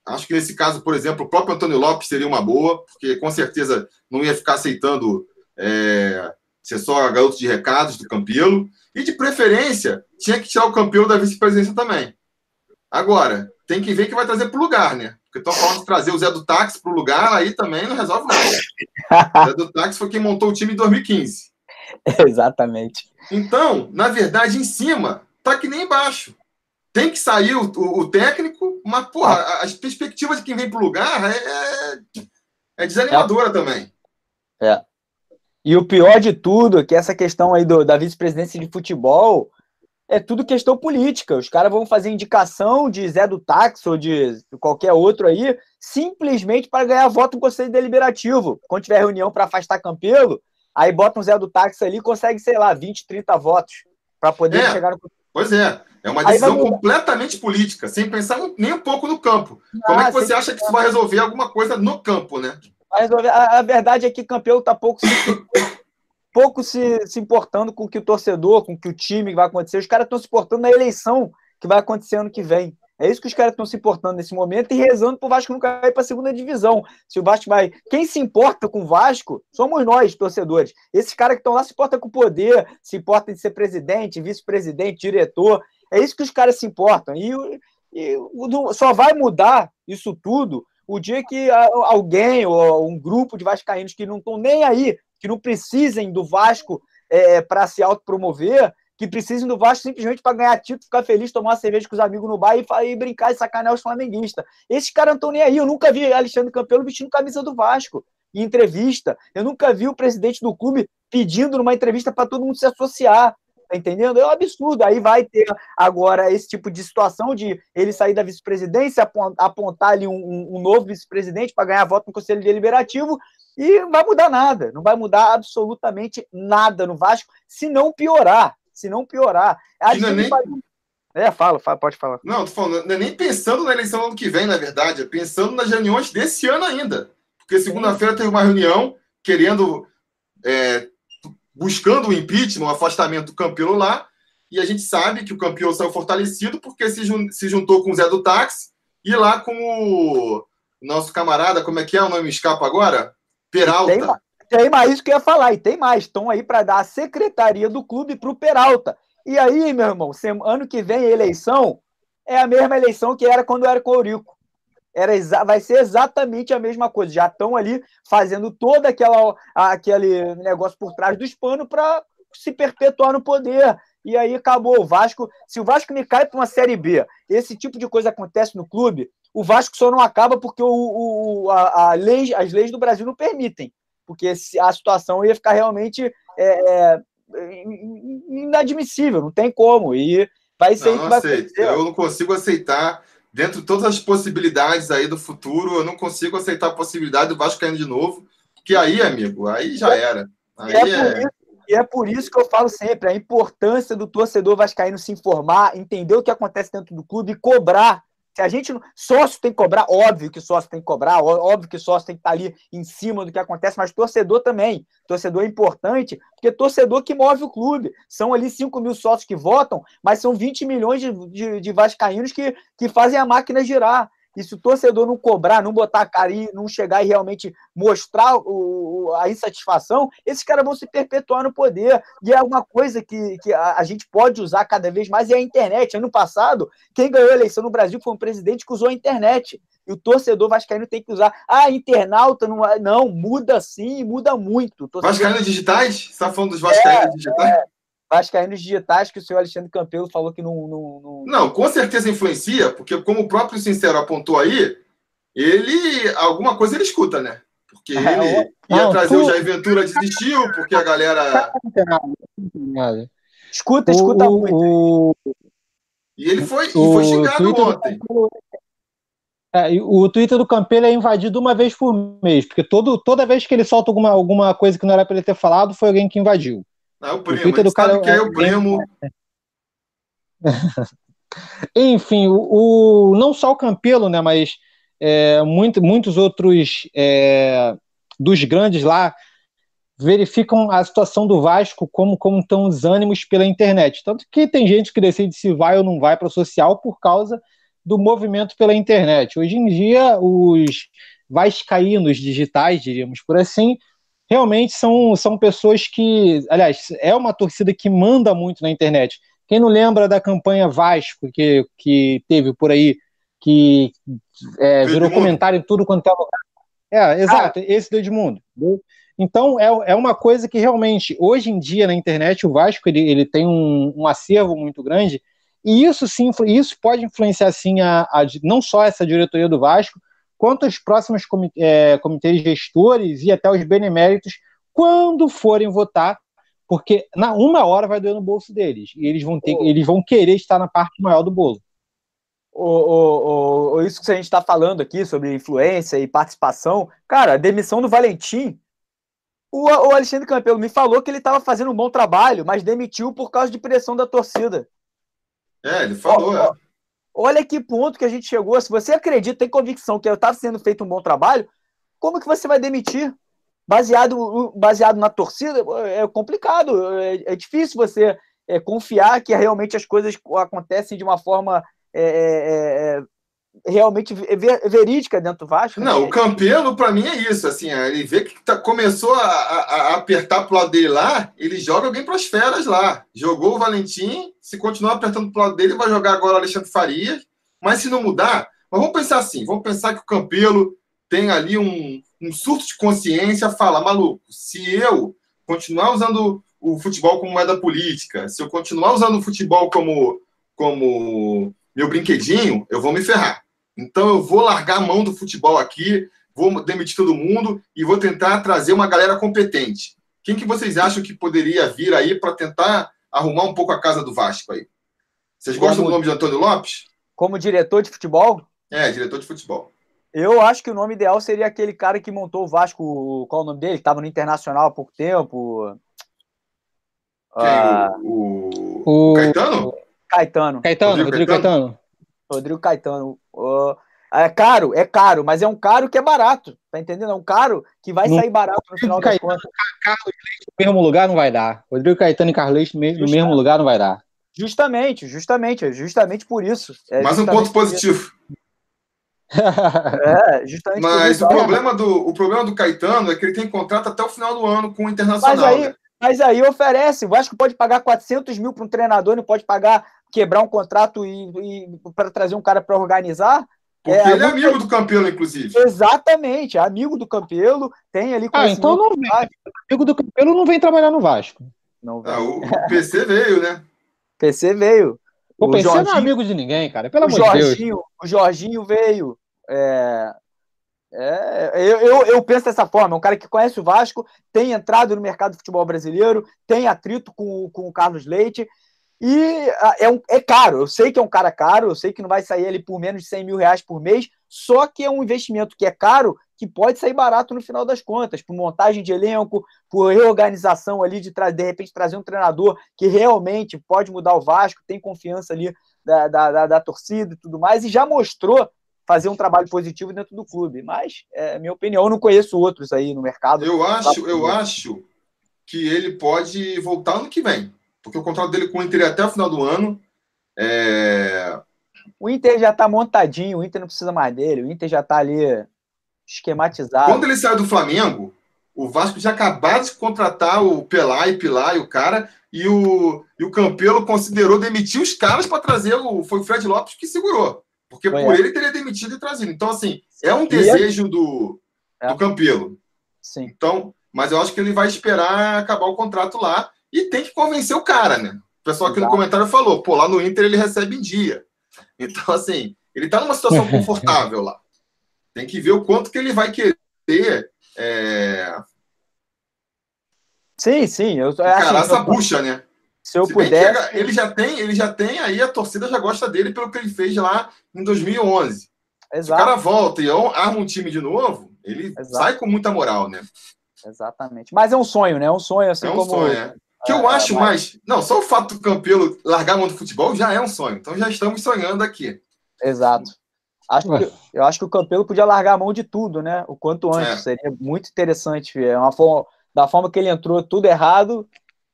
Acho que nesse caso, por exemplo, o próprio Antônio Lopes seria uma boa, porque com certeza não ia ficar aceitando é, ser só garoto de recados do Campelo. E de preferência, tinha que tirar o Campelo da vice-presidência também. Agora, tem que ver que vai trazer para o lugar, né? Porque estão falando de trazer o Zé do Táxi para o lugar, aí também não resolve nada. o Zé do Táxi foi quem montou o time em 2015. Exatamente. Então, na verdade, em cima, tá que nem embaixo. Tem que sair o, o, o técnico, mas, porra, as perspectivas de quem vem para o lugar é, é, é desanimadora é. também. É. E o pior de tudo é que essa questão aí do, da vice-presidência de futebol é tudo questão política. Os caras vão fazer indicação de Zé do Táxi ou de qualquer outro aí, simplesmente para ganhar voto no Conselho Deliberativo. Quando tiver reunião para afastar Campelo, aí bota um Zé do Táxi ali e consegue, sei lá, 20, 30 votos para poder é, chegar no. Pois é. É uma decisão completamente política, sem pensar nem um pouco no campo. Ah, Como é que você acha que isso vai resolver alguma coisa no campo, né? A, a verdade é que Campelo está pouco pouco se, se importando com o que o torcedor, com o que o time vai acontecer. Os caras estão se importando na eleição que vai acontecer ano que vem. É isso que os caras estão se importando nesse momento e rezando para o Vasco não cair para a segunda divisão. Se o Vasco vai. Quem se importa com o Vasco somos nós, torcedores. Esses caras que estão lá se importam com o poder, se importam de ser presidente, vice-presidente, diretor. É isso que os caras se importam. E, e só vai mudar isso tudo o dia que alguém ou um grupo de vascaínos que não estão nem aí que não precisem do Vasco é, para se autopromover, que precisem do Vasco simplesmente para ganhar título, ficar feliz, tomar uma cerveja com os amigos no bar e, e brincar e sacanear os flamenguistas. Esses caras não estão nem aí. Eu nunca vi Alexandre Campelo vestindo camisa do Vasco em entrevista. Eu nunca vi o presidente do clube pedindo numa entrevista para todo mundo se associar. Tá entendendo? É um absurdo. Aí vai ter agora esse tipo de situação de ele sair da vice-presidência, apontar ali um, um novo vice-presidente para ganhar voto no Conselho Deliberativo e não vai mudar nada, não vai mudar absolutamente nada no Vasco, se não piorar. Se não piorar. A não, é nem, É, fala, fala, pode falar. Não, tô falando, não é nem pensando na eleição do ano que vem, na verdade, é pensando nas reuniões desse ano ainda. Porque segunda-feira teve uma reunião querendo, é, buscando o impeachment, o afastamento do Campelo lá, e a gente sabe que o Campelo saiu fortalecido porque se, jun se juntou com o Zé do Táxi e lá com o nosso camarada, como é que é o nome escapa agora? Peralta. Tem, tem mais isso que eu ia falar, e tem mais. Estão aí para dar a secretaria do clube para o Peralta. E aí, meu irmão, ano que vem a eleição é a mesma eleição que era quando era com o Eurico. Era vai ser exatamente a mesma coisa. Já estão ali fazendo todo aquela, aquele negócio por trás do pano para se perpetuar no poder. E aí acabou o Vasco. Se o Vasco me cai para uma Série B, esse tipo de coisa acontece no clube, o Vasco só não acaba porque o, o a, a lei, as leis do Brasil não permitem. Porque a situação ia ficar realmente é, é, inadmissível, não tem como. E vai ser não, vai Eu não consigo aceitar, dentro de todas as possibilidades aí do futuro, eu não consigo aceitar a possibilidade do Vasco caindo de novo. Que aí, amigo, aí já era. Aí é, é... Isso, e é por isso que eu falo sempre a importância do torcedor vascaíno se informar, entender o que acontece dentro do clube e cobrar se a gente. Sócio tem que cobrar, óbvio que sócio tem que cobrar, óbvio que sócio tem que estar ali em cima do que acontece, mas torcedor também. Torcedor é importante, porque torcedor que move o clube. São ali 5 mil sócios que votam, mas são 20 milhões de, de, de vascaínos que, que fazem a máquina girar. E se o torcedor não cobrar, não botar a cara e não chegar e realmente mostrar o, a insatisfação, esses caras vão se perpetuar no poder. E é uma coisa que, que a, gente pode usar cada vez mais é a internet. Ano passado, quem ganhou a eleição no Brasil foi um presidente que usou a internet. E o torcedor vascaíno tem que usar. Ah, internauta não. Não, muda sim, muda muito. Vascaínos digitais? Você está falando dos vascaínos é, digitais? É. Vascaínos digitais que o senhor Alexandre Campelo falou que não, não, não. Não, com certeza influencia, porque, como o próprio Sincero apontou aí, ele. alguma coisa ele escuta, né? Porque é, ele ia não, trazer tu... o Jair Ventura, desistiu, porque a galera. Escuta, escuta o, muito. O... E ele foi, e foi xingado ontem. É, o Twitter do Campelo é invadido uma vez por mês, porque todo, toda vez que ele solta alguma, alguma coisa que não era para ele ter falado, foi alguém que invadiu. É o primo, o Twitter do cara que é, é o primo. Enfim, o, o, não só o Campelo, né, mas é, muito, muitos outros é, dos grandes lá verificam a situação do Vasco como, como estão os ânimos pela internet. Tanto que tem gente que decide se vai ou não vai para o social por causa do movimento pela internet. Hoje em dia, os vascaínos digitais, diríamos por assim, realmente são, são pessoas que, aliás, é uma torcida que manda muito na internet. Quem não lembra da campanha Vasco que, que teve por aí, que é, virou comentário em tudo quanto é lugar? É, exato, ah. esse do Edmundo. Então, é, é uma coisa que realmente, hoje em dia na internet, o Vasco ele, ele tem um, um acervo muito grande, e isso sim, isso pode influenciar sim a, a, não só essa diretoria do Vasco, quanto os próximos comitê, é, comitês gestores e até os beneméritos, quando forem votar, porque na uma hora vai doer no bolso deles, e eles vão, ter, oh. eles vão querer estar na parte maior do bolo. O, o, o, isso que a gente está falando aqui sobre influência e participação, cara, a demissão do Valentim. O, o Alexandre Campelo me falou que ele estava fazendo um bom trabalho, mas demitiu por causa de pressão da torcida. É, ele falou. é. Olha que ponto que a gente chegou. Se você acredita, tem convicção que está sendo feito um bom trabalho, como que você vai demitir? Baseado, baseado na torcida, é complicado. É, é difícil você é, confiar que realmente as coisas acontecem de uma forma é, é, é realmente verídica dentro do Vasco. Não, né? o Campelo, para mim, é isso. Assim, ele vê que tá, começou a, a, a apertar pro lado dele lá, ele joga alguém para as feras lá. Jogou o Valentim, se continuar apertando pro lado dele, vai jogar agora o Alexandre Farias. Mas se não mudar, mas vamos pensar assim: vamos pensar que o Campelo tem ali um, um surto de consciência, fala, maluco, se eu continuar usando o futebol como moeda política, se eu continuar usando o futebol como, como meu brinquedinho, eu vou me ferrar. Então eu vou largar a mão do futebol aqui, vou demitir todo mundo e vou tentar trazer uma galera competente. Quem que vocês acham que poderia vir aí para tentar arrumar um pouco a casa do Vasco aí? Vocês gostam como, do nome de Antônio Lopes? Como diretor de futebol? É, diretor de futebol. Eu acho que o nome ideal seria aquele cara que montou o Vasco. Qual é o nome dele? Estava no Internacional há pouco tempo. Quem? Ah, o, o, o, Caetano? Caetano. Caetano, Rodrigo, Rodrigo Caetano. Caetano. Rodrigo Caetano. Uh, é caro, é caro, mas é um caro que é barato, tá entendendo? É um caro que vai sair barato no final das contas. Carlos Leite no mesmo lugar não vai dar. Rodrigo Caetano e Carlos Leite no mesmo, mesmo lugar não vai dar. Justamente, justamente, justamente por isso. É Mais um ponto positivo. é, justamente Mas o problema, do, o problema do Caetano é que ele tem contrato até o final do ano com o Internacional. Mas aí, né? mas aí oferece. O Vasco pode pagar 400 mil para um treinador, não pode pagar, quebrar um contrato e, e para trazer um cara para organizar. Porque é, ele é amigo do Campelo, inclusive. Exatamente, é amigo do Campelo, tem ali Ah, então não vem. Amigo do Campelo não vem trabalhar no Vasco. Não vem. Ah, o, o, PC veio, né? PC veio. O, o PC Jorginho, não é amigo de ninguém, cara. Pelo amor de Deus. O Jorginho veio. É, é, eu, eu, eu, penso dessa forma, é um cara que conhece o Vasco, tem entrado no mercado do futebol brasileiro, tem atrito com, com o Carlos Leite, e é, um, é caro, eu sei que é um cara caro, eu sei que não vai sair ali por menos de 100 mil reais por mês, só que é um investimento que é caro, que pode sair barato no final das contas, por montagem de elenco, por reorganização ali, de de repente trazer um treinador que realmente pode mudar o Vasco, tem confiança ali da, da, da, da torcida e tudo mais, e já mostrou fazer um trabalho positivo dentro do clube. Mas, é minha opinião, eu não conheço outros aí no mercado. Eu acho, eu acho que ele pode voltar ano que vem porque o contrato dele com o Inter é até o final do ano. É... O Inter já está montadinho, o Inter não precisa mais dele, o Inter já está ali esquematizado. Quando ele saiu do Flamengo, o Vasco já acabou de contratar o Pelai, Pilar e o cara, e o, e o Campelo considerou demitir os caras para trazer o. Foi o Fred Lopes que segurou. Porque foi por é. ele teria demitido e trazido. Então, assim, é um desejo do, é. do Campelo. Sim. Então, mas eu acho que ele vai esperar acabar o contrato lá e tem que convencer o cara, né? O pessoal aqui Exato. no comentário falou, pô, lá no Inter ele recebe em dia. Então, assim, ele tá numa situação confortável lá. Tem que ver o quanto que ele vai querer. É... Sim, sim. Eu, Cara, assim, essa puxa, né? Se eu Se puder. Ele já tem, ele já tem aí, a torcida já gosta dele pelo que ele fez lá em 2011. Exato. Se o cara volta e arma um time de novo, ele Exato. sai com muita moral, né? Exatamente. Mas é um sonho, né? É um sonho, assim é um como. Sonho, é que eu é, acho mas... mais. Não, só o fato do Campelo largar a mão do futebol já é um sonho. Então já estamos sonhando aqui. Exato. Acho que, eu acho que o Campelo podia largar a mão de tudo, né? O quanto antes. É. Seria muito interessante. É uma forma, da forma que ele entrou, tudo errado.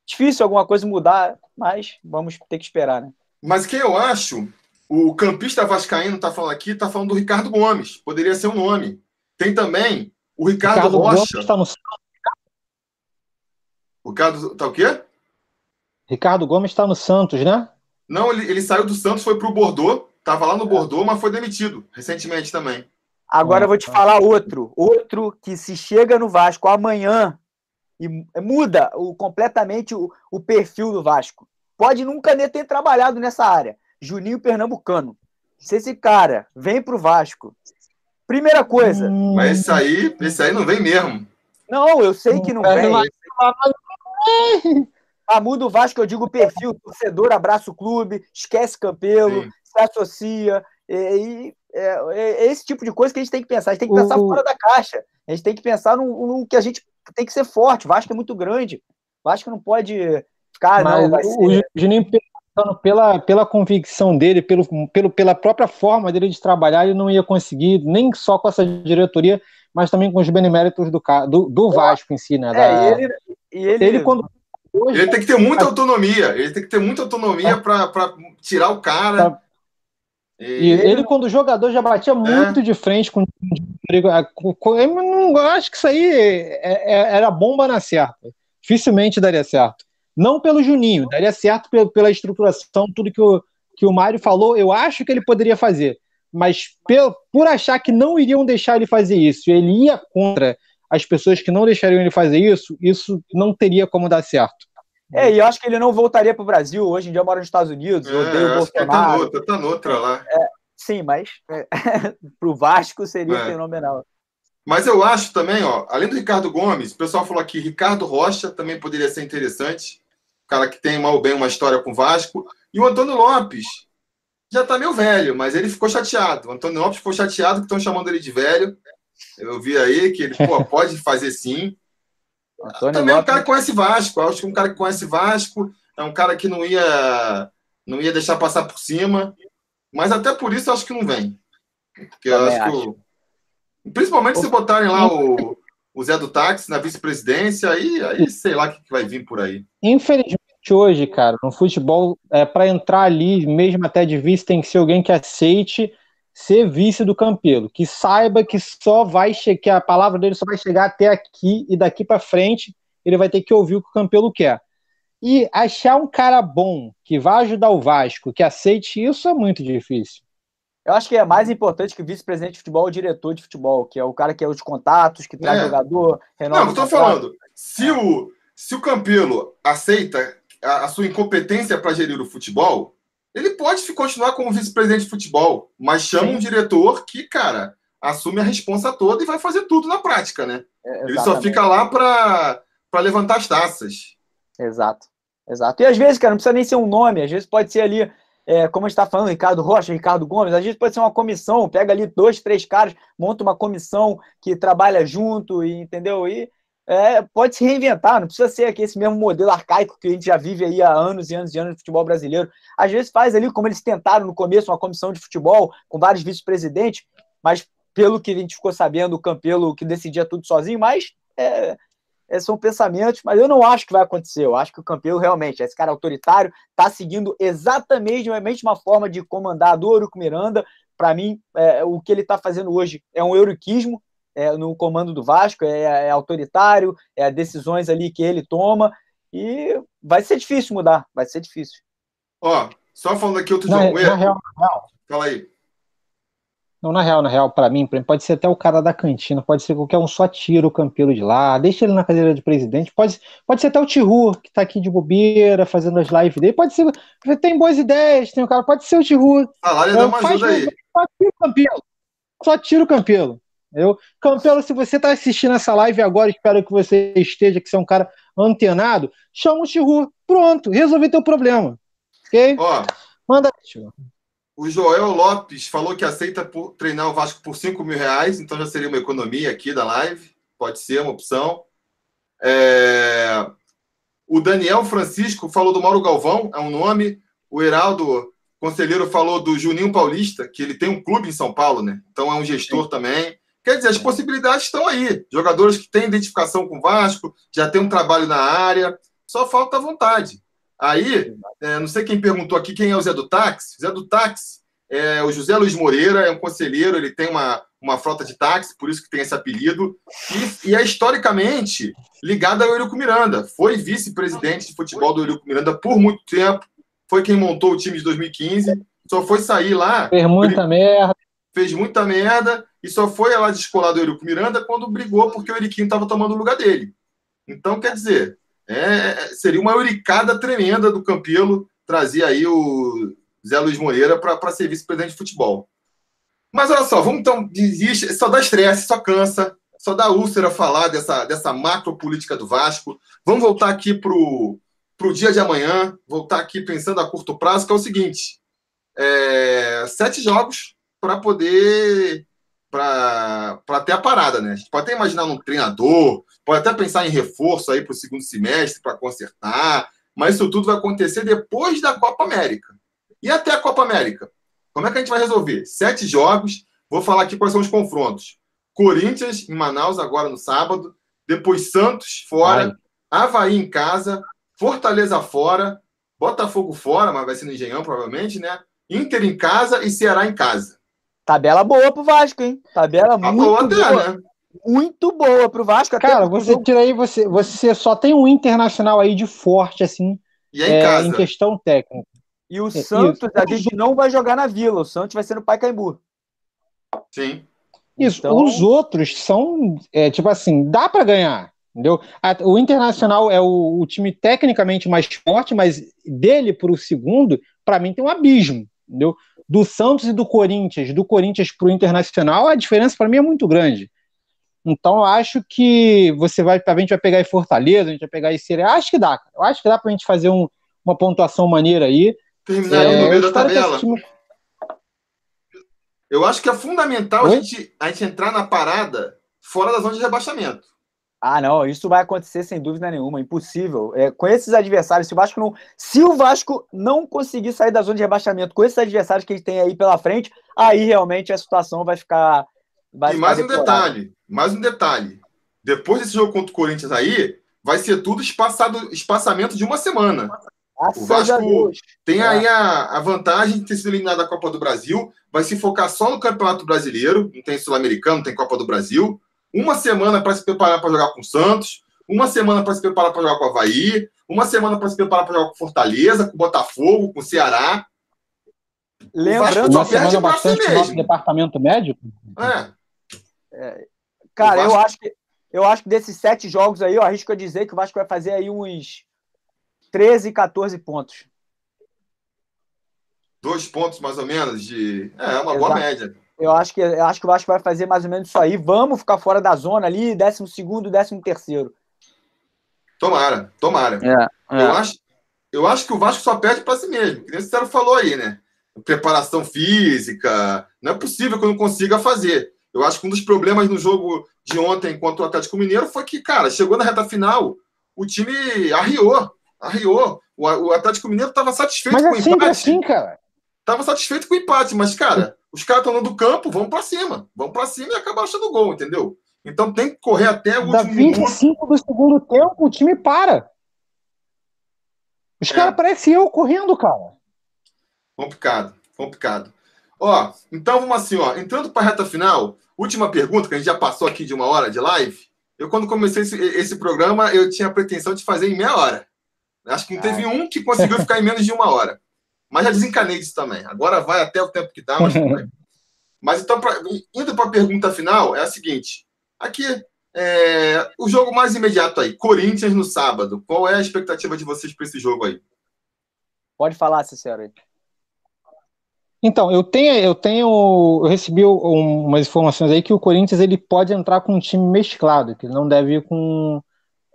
Difícil alguma coisa mudar, mas vamos ter que esperar, né? Mas quem eu acho, o campista vascaíno tá falando aqui, tá falando do Ricardo Gomes. Poderia ser um nome. Tem também o Ricardo, Ricardo Rocha. Gomes tá no o Ricardo tá o quê? Ricardo Gomes está no Santos, né? Não, ele, ele saiu do Santos, foi para o Bordeaux. Tava lá no Bordeaux, mas foi demitido recentemente também. Agora eu vou te falar outro. Outro que se chega no Vasco amanhã e muda o, completamente o, o perfil do Vasco. Pode nunca nem ter trabalhado nessa área. Juninho Pernambucano. Se esse cara vem pro Vasco, primeira coisa. Mas esse aí, esse aí não vem mesmo. Não, eu sei que não vem. A muda o Vasco, eu digo perfil, torcedor abraça o clube, esquece Campelo, Sim. se associa. E, é, é, esse tipo de coisa que a gente tem que pensar. A gente tem que pensar fora da caixa. A gente tem que pensar no, no, que a gente tem que ser forte. O Vasco é muito grande. O Vasco não pode ficar. Mas não, vai ser... O Juninho pela, pela convicção dele, pelo, pelo, pela própria forma dele de trabalhar, ele não ia conseguir, nem só com essa diretoria, mas também com os beneméritos do, do, do Vasco em si, né? É, da... É, e ele, e ele, ele quando Hoje, ele tem que ter muita autonomia. Ele tem que ter muita autonomia é. para tirar o cara. Tá. E, ele, quando jogador, já batia é. muito de frente com, com eu não acho que isso aí é, é, era bomba na certa. Dificilmente daria certo. Não pelo Juninho, daria certo pela, pela estruturação, tudo que o, que o Mário falou, eu acho que ele poderia fazer mas por achar que não iriam deixar ele fazer isso, ele ia contra as pessoas que não deixariam ele fazer isso, isso não teria como dar certo. É, e eu acho que ele não voltaria para o Brasil. Hoje em dia mora nos Estados Unidos, é, odeio o tá Bolsonaro. Tá noutra, tá noutra lá. É, sim, mas é, para o Vasco seria é. fenomenal. Mas eu acho também, ó, além do Ricardo Gomes, o pessoal falou aqui, Ricardo Rocha também poderia ser interessante. O cara que tem mal ou bem uma história com o Vasco. E o Antônio Lopes, já tá meio velho, mas ele ficou chateado. O Antônio Lopes ficou chateado que estão chamando ele de velho. Eu vi aí que ele pô, pode fazer sim. Antônio Também é um cara que conhece Vasco. Acho que um cara que conhece Vasco é um cara que não ia não ia deixar passar por cima. Mas até por isso eu acho que não vem. Porque eu acho, acho. que. Principalmente se botarem lá o, o Zé do Táxi na vice-presidência, aí, aí sei lá o que vai vir por aí. Infelizmente, hoje, cara, no futebol, é, para entrar ali, mesmo até de vice, tem que ser alguém que aceite ser vice do Campelo, que saiba que só vai chegar, que a palavra dele só vai chegar até aqui e daqui para frente ele vai ter que ouvir o que o Campelo quer. E achar um cara bom que vai ajudar o Vasco, que aceite isso é muito difícil. Eu acho que é mais importante que o vice-presidente de futebol, o diretor de futebol, que é o cara que é os contatos, que traz é. jogador, renova. Não, estou falando. Se o, se o Campelo aceita a, a sua incompetência para gerir o futebol, ele pode continuar como vice-presidente de futebol, mas chama Sim. um diretor que, cara, assume a responsa toda e vai fazer tudo na prática, né? É, ele só fica lá para levantar as taças. Exato, exato. E às vezes, cara, não precisa nem ser um nome, às vezes pode ser ali, é, como a gente está falando, Ricardo Rocha, Ricardo Gomes, às vezes pode ser uma comissão, pega ali dois, três caras, monta uma comissão que trabalha junto, e, entendeu? E é, pode se reinventar, não precisa ser aqui esse mesmo modelo arcaico que a gente já vive aí há anos e anos e anos no futebol brasileiro. Às vezes faz ali, como eles tentaram no começo, uma comissão de futebol com vários vice-presidentes, mas pelo que a gente ficou sabendo, o Campelo que decidia tudo sozinho, mas é, é, são pensamentos, mas eu não acho que vai acontecer. Eu acho que o Campelo realmente, esse cara autoritário, está seguindo exatamente a mesma forma de comandar do Eurico Miranda. Para mim, é, o que ele está fazendo hoje é um euriquismo, é, no comando do Vasco, é, é, autoritário, é decisões ali que ele toma, e vai ser difícil mudar, vai ser difícil. Ó, só falando aqui outro na, jogo. Na real, na real. Fala aí. Não, na real, na real, para mim, pode ser até o cara da cantina, pode ser qualquer um, só tira o Campelo de lá, deixa ele na cadeira de presidente, pode, pode ser até o Tihu, que tá aqui de bobeira, fazendo as lives dele, pode ser, tem boas ideias, tem o cara, pode ser o Tihu. Salário é, dá uma ajuda aí. Só tira o Campelo, só tira o Campelo. Eu, Campelo, se você está assistindo essa live agora, espero que você esteja, que você é um cara antenado, chama o Chihu. Pronto, resolvi teu problema. Ok? Ó, Manda O Joel Lopes falou que aceita por, treinar o Vasco por 5 mil reais, então já seria uma economia aqui da live. Pode ser uma opção. É... O Daniel Francisco falou do Mauro Galvão, é um nome. O Heraldo Conselheiro falou do Juninho Paulista, que ele tem um clube em São Paulo, né? Então é um gestor Sim. também. Quer dizer, as possibilidades estão aí. Jogadores que têm identificação com o Vasco, já tem um trabalho na área, só falta vontade. Aí, é, não sei quem perguntou aqui quem é o Zé do Táxi. Zé do Táxi é o José Luiz Moreira, é um conselheiro, ele tem uma, uma frota de táxi, por isso que tem esse apelido, e, e é historicamente ligado ao Eurico Miranda. Foi vice-presidente de futebol do Eurico Miranda por muito tempo, foi quem montou o time de 2015, só foi sair lá. Fez muita ele, merda. Fez muita merda e só foi lá descolar do Eurico Miranda quando brigou porque o Euriquinho estava tomando o lugar dele. Então, quer dizer, é, é, seria uma euricada tremenda do Campelo trazer aí o Zé Luiz Moreira para ser vice-presidente de futebol. Mas olha só, vamos então. Desiste, só dá estresse, só cansa, só dá úlcera falar dessa, dessa macro política do Vasco. Vamos voltar aqui para o dia de amanhã, voltar aqui pensando a curto prazo, que é o seguinte: é, sete jogos para poder para ter a parada, né? A gente pode até imaginar um treinador, pode até pensar em reforço aí para o segundo semestre para consertar, mas isso tudo vai acontecer depois da Copa América. E até a Copa América? Como é que a gente vai resolver? Sete jogos, vou falar aqui quais são os confrontos. Corinthians em Manaus agora no sábado, depois Santos fora, Ai. Havaí em casa, Fortaleza fora, Botafogo fora, mas vai ser no Engenhão provavelmente, né? Inter em casa e Ceará em casa. Tabela boa pro Vasco, hein? Tabela tá muito boa. boa. Né? Muito boa pro Vasco. Cara, você jogo... tira aí, você, você só tem um internacional aí de forte, assim, e é em, é, em questão técnica. E o é, Santos, isso. a gente não vai jogar na Vila, o Santos vai ser no Pacaembu. Sim. Isso, então... os outros são, é, tipo assim, dá para ganhar, entendeu? O Internacional é o, o, time tecnicamente mais forte, mas dele para o segundo, para mim tem um abismo, entendeu? Do Santos e do Corinthians, do Corinthians para o Internacional, a diferença para mim é muito grande. Então, eu acho que você vai, a gente vai pegar em Fortaleza, a gente vai pegar em Ceará. Acho que dá, cara. Eu acho que dá para a gente fazer um, uma pontuação maneira aí. Terminar é, no meio da tabela. Time... Eu acho que é fundamental a gente, a gente entrar na parada fora da zona de rebaixamento. Ah, não, isso vai acontecer sem dúvida nenhuma, impossível. É, com esses adversários, se o Vasco não, se o Vasco não conseguir sair da zona de rebaixamento com esses adversários que ele tem aí pela frente, aí realmente a situação vai ficar. Vai e mais um detalhe, mais um detalhe. Depois desse jogo contra o Corinthians aí, vai ser tudo espaçado, espaçamento de uma semana. Graças o Vasco tem é. aí a, a, vantagem de ter sido eliminado da Copa do Brasil, vai se focar só no Campeonato Brasileiro, não tem Sul-Americano, não tem Copa do Brasil. Uma semana para se preparar para jogar com o Santos, uma semana para se preparar para jogar com o Havaí, uma semana para se preparar para jogar com Fortaleza, com o Botafogo, com o Ceará. Lembrando, uma semana bastante si nosso departamento médico. É. é cara, Vasco... eu acho que eu acho que desses sete jogos aí, eu arrisco a dizer que o Vasco vai fazer aí uns 13, 14 pontos. Dois pontos mais ou menos de. É, é uma Exato. boa média. Eu acho, que, eu acho que o Vasco vai fazer mais ou menos isso aí. Vamos ficar fora da zona ali, 12 segundo, 13 terceiro. Tomara, tomara. É, é. Eu, acho, eu acho que o Vasco só perde para si mesmo. Que nem o Cero falou aí, né? Preparação física. Não é possível que eu não consiga fazer. Eu acho que um dos problemas no jogo de ontem contra o Atlético Mineiro foi que, cara, chegou na reta final, o time arriou arriou. O, o Atlético Mineiro estava satisfeito mas com o é empate. assim, cara. Tava satisfeito com o empate, mas, cara, os caras estão no campo, vão para cima. Vão para cima e acabam achando gol, entendeu? Então tem que correr até o da último 25 minuto. do segundo tempo, o time para. Os é. caras parecem eu correndo, cara. Complicado, complicado. Ó, então vamos assim, ó. Entrando para a reta final, última pergunta, que a gente já passou aqui de uma hora de live. Eu, quando comecei esse, esse programa, eu tinha a pretensão de fazer em meia hora. Acho que não teve um que conseguiu ficar em menos de uma hora. Mas já desencanei disso também. Agora vai até o tempo que dá, mas Mas então, pra, indo para a pergunta final, é a seguinte: aqui, é, o jogo mais imediato aí, Corinthians no sábado. Qual é a expectativa de vocês para esse jogo aí? Pode falar, Cicero. Aí. Então, eu tenho, eu tenho, eu recebi um, umas informações aí que o Corinthians ele pode entrar com um time mesclado, que não deve ir com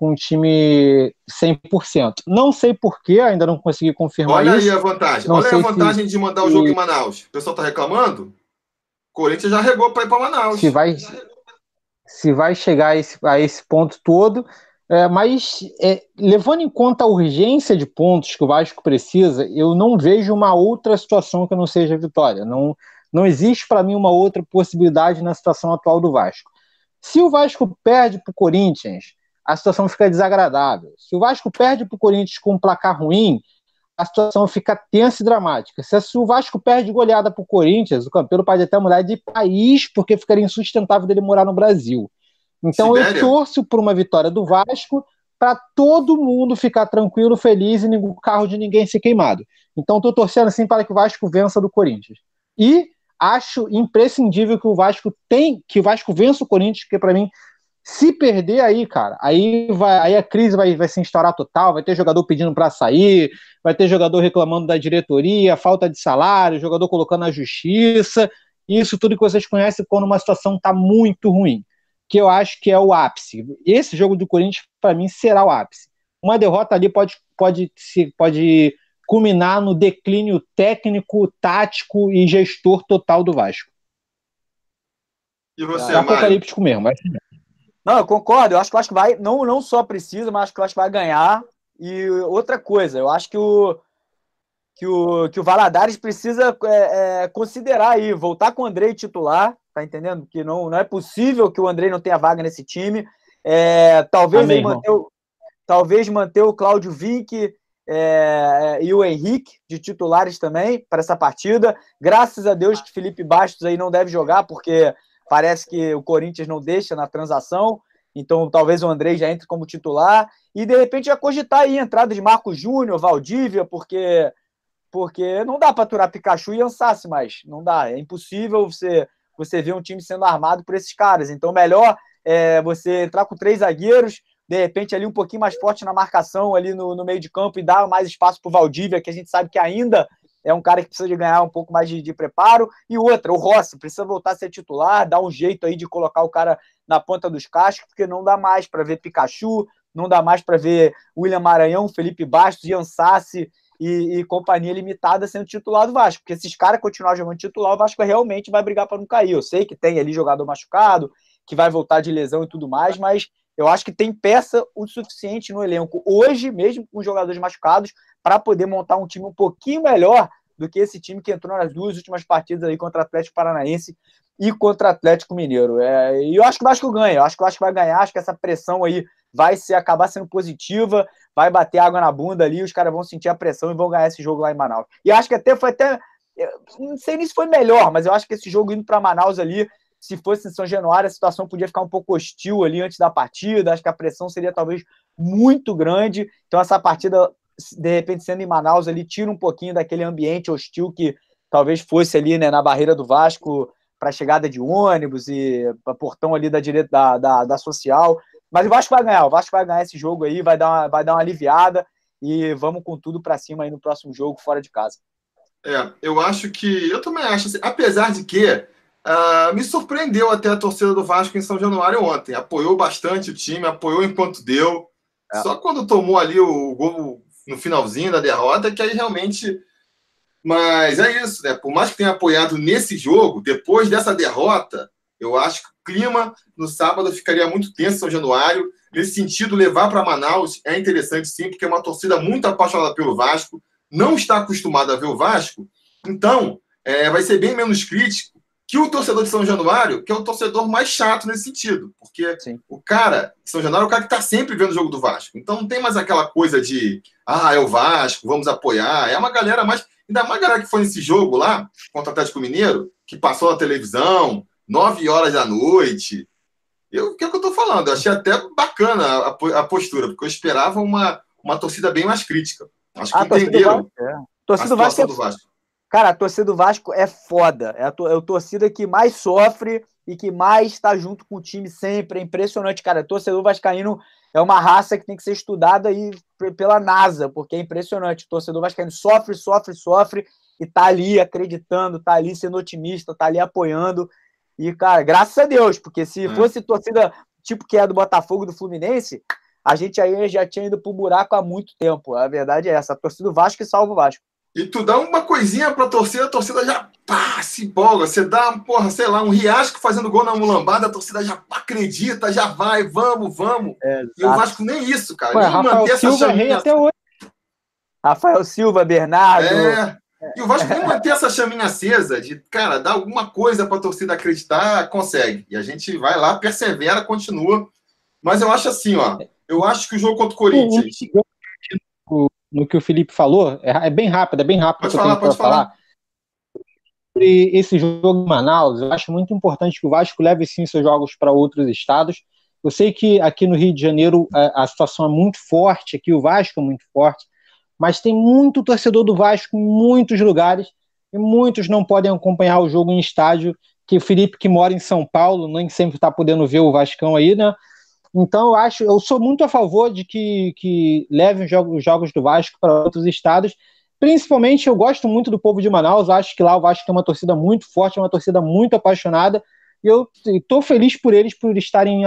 com um time 100%. Não sei porquê, ainda não consegui confirmar Olha isso. aí a vantagem. Não Olha aí a vantagem se, de mandar o jogo se, em Manaus. O pessoal está reclamando? O Corinthians já regou para ir para Manaus. Se vai, se vai chegar a esse, a esse ponto todo. É, mas, é, levando em conta a urgência de pontos que o Vasco precisa, eu não vejo uma outra situação que não seja a vitória. Não, não existe para mim uma outra possibilidade na situação atual do Vasco. Se o Vasco perde para o Corinthians, a situação fica desagradável. Se o Vasco perde para o Corinthians com um placar ruim, a situação fica tensa e dramática. Se o Vasco perde goleada para o Corinthians, o campeão pode até mudar de país, porque ficaria insustentável dele morar no Brasil. Então Sibéria. eu torço por uma vitória do Vasco para todo mundo ficar tranquilo, feliz e o carro de ninguém ser queimado. Então estou torcendo assim para que o Vasco vença do Corinthians. E acho imprescindível que o Vasco tem, que o Vasco vença o Corinthians, porque para mim se perder aí, cara, aí, vai, aí a crise vai, vai se instaurar total, vai ter jogador pedindo para sair, vai ter jogador reclamando da diretoria, falta de salário, jogador colocando na justiça, isso tudo que vocês conhecem quando uma situação está muito ruim, que eu acho que é o ápice. Esse jogo do Corinthians, para mim, será o ápice. Uma derrota ali pode, pode, pode culminar no declínio técnico, tático e gestor total do Vasco. E você, é apocalíptico mesmo, mas... Não, eu concordo. Eu acho que o Vasco vai, não, não só precisa, mas acho que o Vasco vai ganhar. E outra coisa, eu acho que o, que o, que o Valadares precisa é, é, considerar aí, voltar com o Andrei titular, tá entendendo? Que não, não é possível que o Andrei não tenha vaga nesse time. É, talvez, Amém, manter o, talvez manter o Cláudio Vinck é, e o Henrique de titulares também para essa partida. Graças a Deus que Felipe Bastos aí não deve jogar, porque Parece que o Corinthians não deixa na transação, então talvez o André já entre como titular. E de repente já cogitar aí a entrada de Marco Júnior, Valdívia, porque porque não dá para aturar Pikachu e Ansassi mais. Não dá. É impossível você, você ver um time sendo armado por esses caras. Então, melhor é você entrar com três zagueiros, de repente ali um pouquinho mais forte na marcação ali no, no meio de campo e dar mais espaço para Valdívia, que a gente sabe que ainda é um cara que precisa de ganhar um pouco mais de, de, preparo. E outra, o Rossi precisa voltar a ser titular, dar um jeito aí de colocar o cara na ponta dos cascos, porque não dá mais para ver Pikachu, não dá mais para ver William Maranhão, Felipe Bastos, Ian Sassi e, e, companhia limitada sendo titular do Vasco. Porque se esses caras continuarem jogando titular, o Vasco realmente vai brigar para não cair. Eu sei que tem ali jogador machucado, que vai voltar de lesão e tudo mais, mas eu acho que tem peça o suficiente no elenco hoje, mesmo com jogadores machucados, para poder montar um time um pouquinho melhor do que esse time que entrou nas duas últimas partidas aí contra Atlético Paranaense e contra Atlético Mineiro. É, e eu acho que o Vasco ganha, eu acho que o Vasco vai ganhar, acho que essa pressão aí vai ser, acabar sendo positiva, vai bater água na bunda ali, os caras vão sentir a pressão e vão ganhar esse jogo lá em Manaus. E acho que até foi até. Não sei nem se foi melhor, mas eu acho que esse jogo indo para Manaus ali, se fosse em São Januário, a situação podia ficar um pouco hostil ali antes da partida. Acho que a pressão seria talvez muito grande. Então, essa partida, de repente, sendo em Manaus ali, tira um pouquinho daquele ambiente hostil que talvez fosse ali né, na barreira do Vasco para a chegada de ônibus e portão ali da direita da, da, da social. Mas o Vasco vai ganhar, o Vasco vai ganhar esse jogo aí, vai dar uma, vai dar uma aliviada e vamos com tudo para cima aí no próximo jogo, fora de casa. É, eu acho que. Eu também acho, assim, apesar de que uh, me surpreendeu até a torcida do Vasco em São Januário ontem. Apoiou bastante o time, apoiou enquanto deu. É. Só quando tomou ali o gol no finalzinho da derrota, que aí realmente. Mas é isso, né? Por mais que tenha apoiado nesse jogo, depois dessa derrota, eu acho que o clima no sábado ficaria muito tenso em São Januário. Nesse sentido, levar para Manaus é interessante sim, porque é uma torcida muito apaixonada pelo Vasco, não está acostumada a ver o Vasco, então é, vai ser bem menos crítico que o torcedor de São Januário, que é o torcedor mais chato nesse sentido, porque sim. o cara de São Januário é o cara que está sempre vendo o jogo do Vasco. Então não tem mais aquela coisa de, ah, é o Vasco, vamos apoiar. É uma galera mais. Ainda mais galera que foi nesse jogo lá, contra o Atlético Mineiro, que passou na televisão, nove horas da noite. Eu, o que, é que eu estou falando? Eu achei até bacana a, a, postura, porque eu esperava uma, uma torcida bem mais crítica. Acho que a entenderam torcida é. torcida a Vasco, do Vasco. Cara, a torcida do Vasco é foda. É a, é a torcida que mais sofre e que mais está junto com o time sempre. É impressionante, cara. Torcedor vascaíno é uma raça que tem que ser estudada aí pela NASA, porque é impressionante. O torcedor vascaíno sofre, sofre, sofre e tá ali acreditando, tá ali sendo otimista, tá ali apoiando. E, cara, graças a Deus, porque se é. fosse torcida tipo que é do Botafogo do Fluminense, a gente aí já tinha ido pro buraco há muito tempo. A verdade é essa. A torcida do Vasco salva o Vasco. E tu dá uma coisinha pra torcida, a torcida já pá, se empolga. Você dá, porra, sei lá, um riasco fazendo gol na mulambada, a torcida já acredita, já vai, vamos, vamos. É, e o Vasco nem isso, cara. Ué, nem Rafael manter Silva essa chaminha. Até hoje. Rafael Silva, Bernardo. É. E o Vasco nem manter essa chaminha acesa de, cara, dar alguma coisa para a torcida acreditar, consegue. E a gente vai lá, persevera, continua. Mas eu acho assim, ó. Eu acho que o jogo contra o Corinthians. No que o Felipe falou, é, é bem rápido, é bem rápido. Pode falar, pode falar. falar. Sobre esse jogo em Manaus, eu acho muito importante que o Vasco leve sim seus jogos para outros estados. Eu sei que aqui no Rio de Janeiro a, a situação é muito forte, aqui o Vasco é muito forte mas tem muito torcedor do Vasco em muitos lugares e muitos não podem acompanhar o jogo em estádio. Que o Felipe, que mora em São Paulo, nem sempre está podendo ver o Vascão aí, né? Então eu acho, eu sou muito a favor de que, que levem os jogos, os jogos do Vasco para outros estados. Principalmente eu gosto muito do povo de Manaus, acho que lá o Vasco tem uma torcida muito forte, uma torcida muito apaixonada. E eu estou feliz por eles por estarem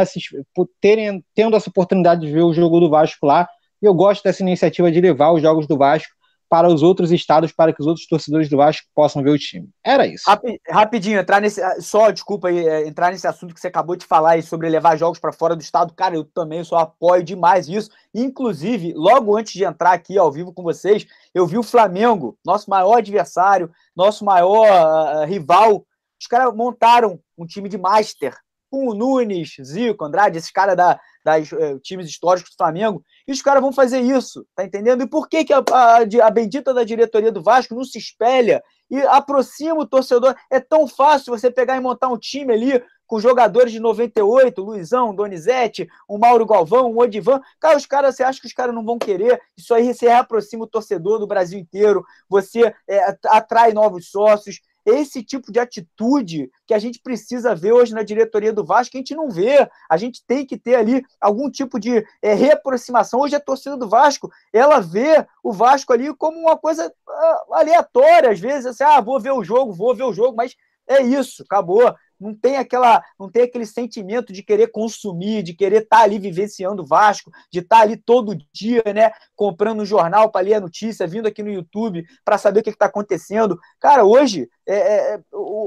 por terem tendo essa oportunidade de ver o jogo do Vasco lá. Eu gosto dessa iniciativa de levar os jogos do Vasco para os outros estados, para que os outros torcedores do Vasco possam ver o time. Era isso. Rapidinho, entrar nesse. Só, desculpa é, entrar nesse assunto que você acabou de falar aí sobre levar jogos para fora do estado. Cara, eu também só apoio demais isso. Inclusive, logo antes de entrar aqui ao vivo com vocês, eu vi o Flamengo, nosso maior adversário, nosso maior uh, rival. Os caras montaram um time de Master com o Nunes, Zico, Andrade, esses caras da, das uh, times históricos do Flamengo, e os caras vão fazer isso, tá entendendo? E por que, que a, a, a, bendita da diretoria do Vasco não se espelha e aproxima o torcedor? É tão fácil você pegar e montar um time ali com jogadores de 98, Luizão, Donizete, um Mauro Galvão, um Odivan. Cara, os caras, você acha que os caras não vão querer? Isso aí você reaproxima o torcedor do Brasil inteiro, você é, atrai novos sócios, esse tipo de atitude que a gente precisa ver hoje na diretoria do Vasco, que a gente não vê. A gente tem que ter ali algum tipo de é, reaproximação. Hoje a torcida do Vasco, ela vê o Vasco ali como uma coisa uh, aleatória, às vezes, assim, ah, vou ver o jogo, vou ver o jogo, mas é isso, acabou. Não tem aquela, não tem aquele sentimento de querer consumir, de querer estar tá ali vivenciando o Vasco, de estar tá ali todo dia, né, comprando um jornal para ler a notícia, vindo aqui no YouTube para saber o que está acontecendo. Cara, hoje é, é, é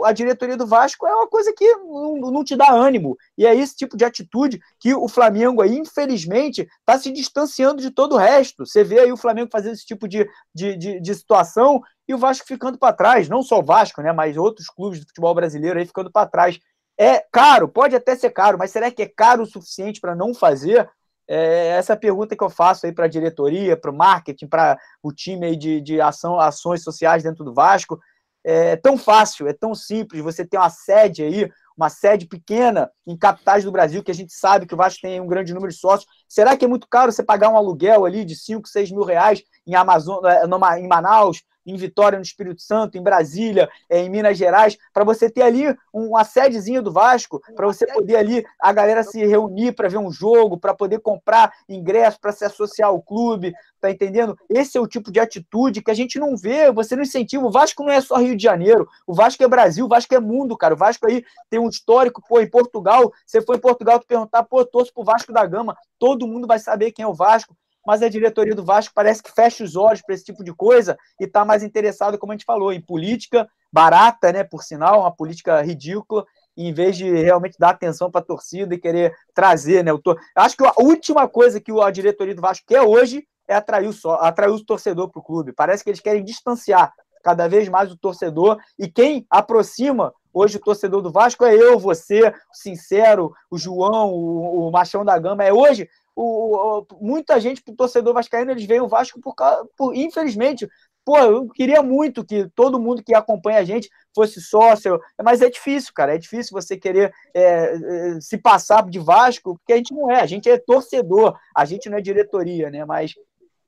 a diretoria do Vasco é uma coisa que não, não, te dá ânimo. E é esse tipo de atitude que o Flamengo aí, infelizmente, está se distanciando de todo o resto. Você vê aí o Flamengo fazendo esse tipo de, de, de, de situação e o Vasco ficando para trás. Não só o Vasco, né? Mas outros clubes do futebol brasileiro aí ficando para trás. É caro, pode até ser caro, mas será que é caro o suficiente para não fazer? É essa pergunta que eu faço aí para a diretoria, para o marketing, para o time aí de, de ação, ações sociais dentro do Vasco. É tão fácil, é tão simples. Você tem uma sede aí, uma sede pequena em capitais do Brasil, que a gente sabe que o Vasco tem um grande número de sócios. Será que é muito caro você pagar um aluguel ali de 5, 6 mil reais em, Amazon, é, em Manaus, em Vitória, no Espírito Santo, em Brasília, é, em Minas Gerais, para você ter ali uma sedezinha do Vasco, para você poder ali a galera se reunir para ver um jogo, para poder comprar ingresso, para se associar ao clube, tá entendendo? Esse é o tipo de atitude que a gente não vê, você não incentiva. O Vasco não é só Rio de Janeiro, o Vasco é Brasil, o Vasco é mundo, cara. O Vasco aí tem um histórico, pô, em Portugal, você foi em Portugal, tu perguntar, pô, torço pro Vasco da Gama, todo mundo vai saber quem é o Vasco mas a diretoria do Vasco parece que fecha os olhos para esse tipo de coisa e está mais interessado, como a gente falou, em política barata, né? Por sinal, uma política ridícula, em vez de realmente dar atenção para a torcida e querer trazer, né? Eu tô... Acho que a última coisa que a diretoria do Vasco quer hoje é atrair o, só, atrair o torcedor para o clube. Parece que eles querem distanciar cada vez mais o torcedor e quem aproxima hoje o torcedor do Vasco é eu, você, o Sincero, o João, o, o Machão da Gama. É hoje o, o, muita gente, pro torcedor vascaíno, eles veem o Vasco por, por infelizmente, pô, eu queria muito que todo mundo que acompanha a gente fosse sócio, mas é difícil, cara, é difícil você querer é, é, se passar de Vasco, porque a gente não é, a gente é torcedor, a gente não é diretoria, né, mas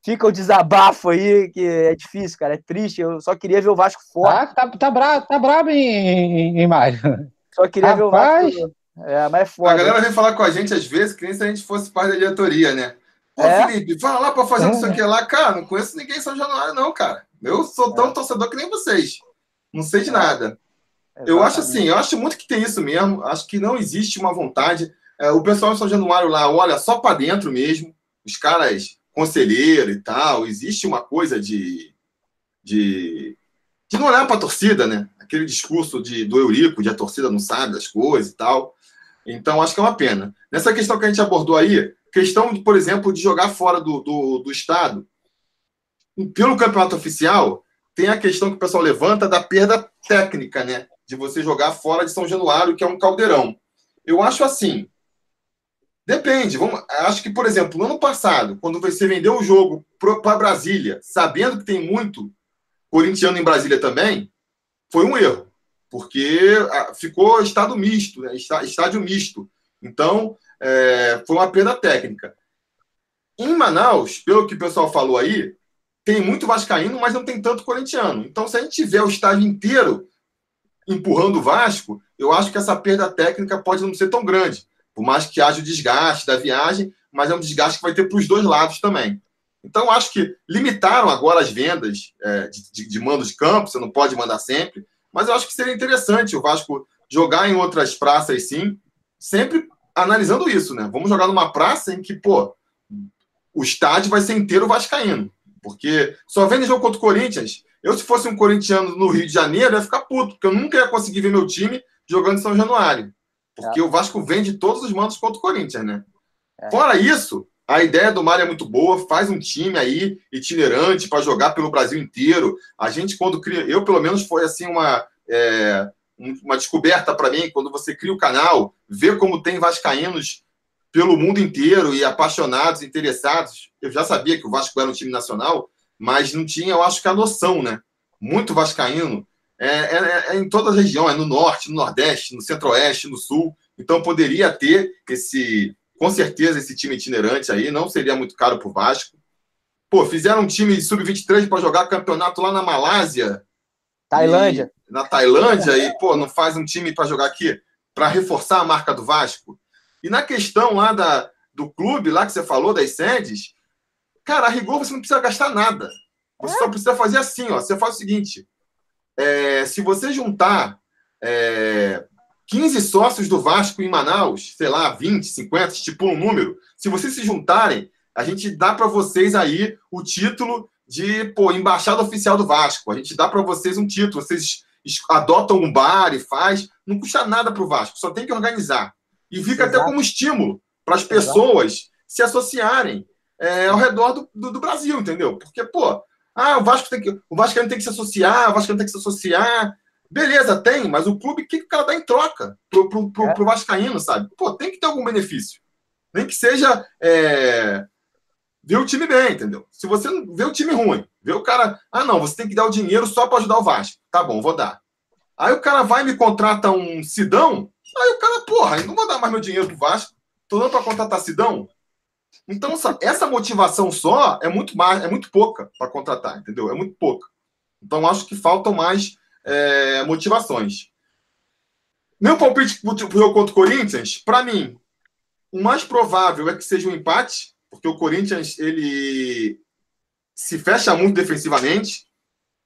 fica o desabafo aí, que é difícil, cara, é triste, eu só queria ver o Vasco fora. Tá, tá, tá bravo, tá bravo em, em, em Mário. Só queria Rapaz... ver o Vasco é, mas é foda. A galera vem falar com a gente às vezes que nem se a gente fosse parte da diretoria, né? Pô, é? Felipe, fala lá pra fazer é. isso aqui lá. Cara, não conheço ninguém em São Januário, não, cara. Eu sou tão é. torcedor que nem vocês. Não sei de é. nada. Exatamente. Eu acho assim, eu acho muito que tem isso mesmo. Acho que não existe uma vontade. É, o pessoal em São Januário lá olha só para dentro mesmo. Os caras, conselheiro e tal. Existe uma coisa de. de, de não olhar para a torcida, né? Aquele discurso de, do Eurico, de a torcida não sabe das coisas e tal. Então, acho que é uma pena. Nessa questão que a gente abordou aí, questão, por exemplo, de jogar fora do, do, do Estado, pelo campeonato oficial, tem a questão que o pessoal levanta da perda técnica, né? De você jogar fora de São Januário, que é um caldeirão. Eu acho assim. Depende. Vamos, acho que, por exemplo, no ano passado, quando você vendeu o jogo para Brasília, sabendo que tem muito corintiano em Brasília também, foi um erro porque ah, ficou estado misto, né? estádio misto. Então, é, foi uma perda técnica. Em Manaus, pelo que o pessoal falou aí, tem muito vascaíno, mas não tem tanto corintiano. Então, se a gente tiver o estádio inteiro empurrando o Vasco, eu acho que essa perda técnica pode não ser tão grande. Por mais que haja o desgaste da viagem, mas é um desgaste que vai ter para os dois lados também. Então, acho que limitaram agora as vendas é, de, de, de mando de campo, você não pode mandar sempre. Mas eu acho que seria interessante o Vasco jogar em outras praças, sim, sempre analisando isso, né? Vamos jogar numa praça em que, pô, o estádio vai ser inteiro vascaíno. Porque só vendo jogo contra o Corinthians, eu, se fosse um corintiano no Rio de Janeiro, ia ficar puto, porque eu nunca ia conseguir ver meu time jogando em São Januário. Porque é. o Vasco vende todos os mandos contra o Corinthians, né? É. Fora isso, a ideia do Mário é muito boa, faz um time aí itinerante para jogar pelo Brasil inteiro. A gente, quando cria, eu pelo menos foi assim uma, é, uma descoberta para mim, quando você cria o canal, ver como tem vascaínos pelo mundo inteiro e apaixonados, interessados. Eu já sabia que o Vasco era um time nacional, mas não tinha, eu acho que a noção, né? Muito vascaíno. É, é, é em toda a região, é no norte, no nordeste, no centro-oeste, no sul. Então poderia ter esse com certeza esse time itinerante aí não seria muito caro para o Vasco. Pô, fizeram um time sub-23 para jogar campeonato lá na Malásia. Tailândia. E, na Tailândia, e, pô, não faz um time para jogar aqui, para reforçar a marca do Vasco. E na questão lá da, do clube, lá que você falou, das sedes, cara, a rigor você não precisa gastar nada. Você só precisa fazer assim, ó. Você faz o seguinte: é, se você juntar é, 15 sócios do Vasco em Manaus, sei lá, 20, 50, tipo um número. Se vocês se juntarem, a gente dá para vocês aí o título de pô, embaixada oficial do Vasco. A gente dá para vocês um título. Vocês adotam um bar e faz. Não custa nada para o Vasco, só tem que organizar. E fica Exato. até como estímulo para as pessoas Exato. se associarem é, ao redor do, do, do, Brasil, entendeu? Porque, pô, ah, o Vasco tem que. O Vasco tem que se associar, o Vasco tem que se associar. Beleza, tem, mas o clube, o que, que o cara dá em troca pro, pro, pro, é. pro Vascaíno, sabe? Pô, tem que ter algum benefício. Nem que seja é, ver o time bem, entendeu? Se você vê o time ruim, vê o cara, ah, não, você tem que dar o dinheiro só para ajudar o Vasco. Tá bom, vou dar. Aí o cara vai e me contrata um Sidão, aí o cara, porra, não vou dar mais meu dinheiro pro Vasco. Tô dando para contratar Sidão. Então, essa motivação só é muito mais, é muito pouca para contratar, entendeu? É muito pouca. Então, acho que faltam mais é, motivações. Meu palpite para o jogo contra o Corinthians, para mim, o mais provável é que seja um empate, porque o Corinthians ele se fecha muito defensivamente.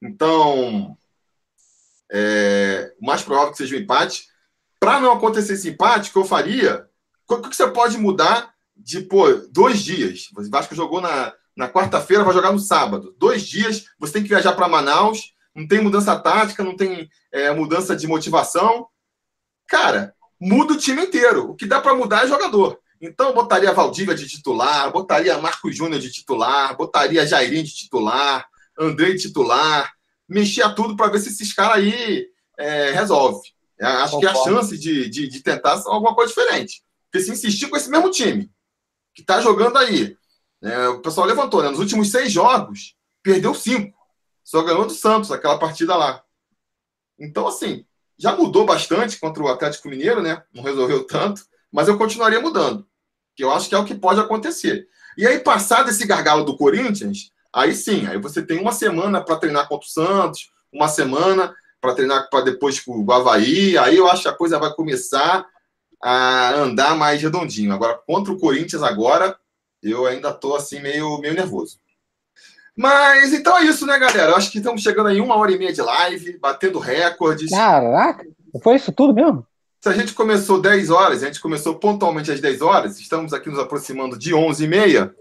Então, é, o mais provável é que seja um empate. Para não acontecer esse empate, o que eu faria? O que você pode mudar de pô, dois dias? O Vasco jogou na, na quarta-feira, vai jogar no sábado. Dois dias, você tem que viajar para Manaus não tem mudança tática, não tem é, mudança de motivação. Cara, muda o time inteiro. O que dá para mudar é jogador. Então, botaria Valdívia de titular, botaria Marcos Júnior de titular, botaria Jairinho de titular, Andrei de titular, mexia tudo para ver se esses caras aí é, resolve. É, acho que a chance de, de, de tentar alguma coisa diferente. Porque se insistir com esse mesmo time, que está jogando aí, é, o pessoal levantou, né? Nos últimos seis jogos, perdeu cinco. Só ganhou do Santos, aquela partida lá. Então, assim, já mudou bastante contra o Atlético Mineiro, né? Não resolveu tanto, mas eu continuaria mudando. Que eu acho que é o que pode acontecer. E aí, passado esse gargalo do Corinthians, aí sim, aí você tem uma semana para treinar contra o Santos, uma semana para treinar para depois com o Havaí, aí eu acho que a coisa vai começar a andar mais redondinho. Agora, contra o Corinthians agora, eu ainda estou assim meio, meio nervoso. Mas então é isso, né, galera? Acho que estamos chegando aí uma hora e meia de live, batendo recordes. Caraca, foi isso tudo mesmo? Se a gente começou 10 horas, a gente começou pontualmente às 10 horas, estamos aqui nos aproximando de 11 e meia.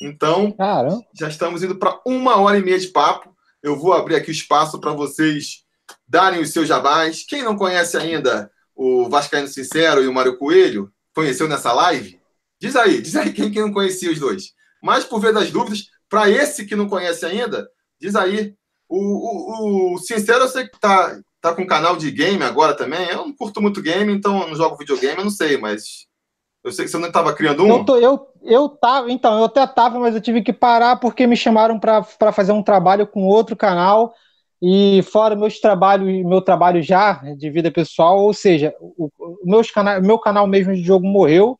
Então, Caramba. já estamos indo para uma hora e meia de papo. Eu vou abrir aqui o espaço para vocês darem os seus jabás. Quem não conhece ainda o Vascaíno Sincero e o Mário Coelho, conheceu nessa live? Diz aí, diz aí quem, quem não conhecia os dois. Mas por ver das dúvidas, para esse que não conhece ainda, diz aí. O, o, o Sincero, eu sei que tá, tá com canal de game agora também. Eu não curto muito game, então não jogo videogame, eu não sei, mas eu sei que você não estava criando um. Eu, tô, eu, eu tava, então, eu até tava, mas eu tive que parar porque me chamaram para fazer um trabalho com outro canal. E fora meus trabalhos, meu trabalho já de vida pessoal, ou seja, o, o meus cana meu canal mesmo de jogo morreu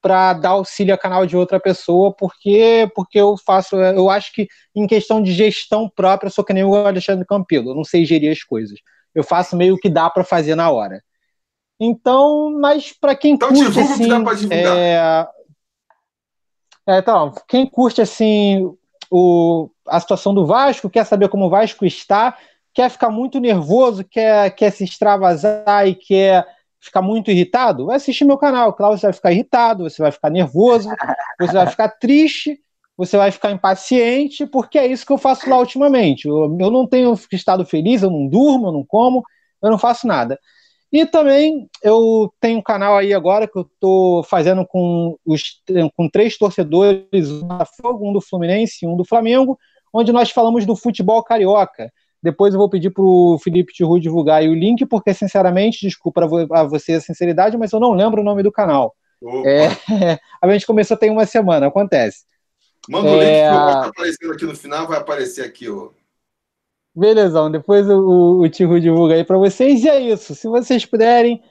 para dar auxílio a canal de outra pessoa, porque porque eu faço, eu acho que em questão de gestão própria, eu sou que nem o Alexandre Campilo, eu não sei gerir as coisas. Eu faço meio que dá para fazer na hora. Então, mas para quem então, curte assim, que é... é, então, quem curte assim o, a situação do Vasco, quer saber como o Vasco está, quer ficar muito nervoso, quer, quer se extravasar e quer ficar muito irritado, vai assistir meu canal. Claro, você vai ficar irritado, você vai ficar nervoso, você vai ficar triste, você vai ficar impaciente, porque é isso que eu faço lá ultimamente. Eu, eu não tenho estado feliz, eu não durmo, eu não como, eu não faço nada. E também eu tenho um canal aí agora que eu estou fazendo com, os, com três torcedores, um do Fogo, um do Fluminense e um do Flamengo, onde nós falamos do futebol carioca. Depois eu vou pedir para o Felipe Tiru divulgar o link, porque, sinceramente, desculpa a você a sinceridade, mas eu não lembro o nome do canal. É, a gente começou tem uma semana, acontece. Manda o é... link que vai aparecendo aqui no final, vai aparecer aqui, ó. Belezão, depois o, o, o Tiru divulga aí para vocês. E é isso. Se vocês puderem,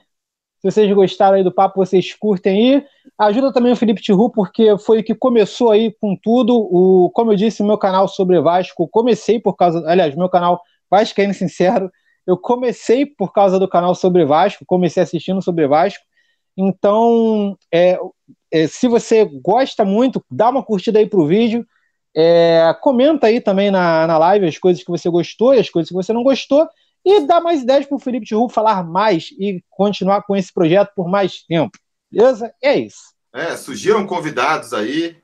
se vocês gostaram aí do papo, vocês curtem aí. Ajuda também o Felipe Tiru, porque foi o que começou aí com tudo. O, como eu disse, meu canal sobre Vasco, comecei por causa. Aliás, meu canal Vascaíno Sincero, eu comecei por causa do canal sobre Vasco, comecei assistindo sobre Vasco. Então, é, é, se você gosta muito, dá uma curtida aí pro vídeo. É, comenta aí também na, na live as coisas que você gostou e as coisas que você não gostou. e dar mais ideias para o Felipe Tiru falar mais e continuar com esse projeto por mais tempo. Beleza? É isso. É, surgiram convidados aí.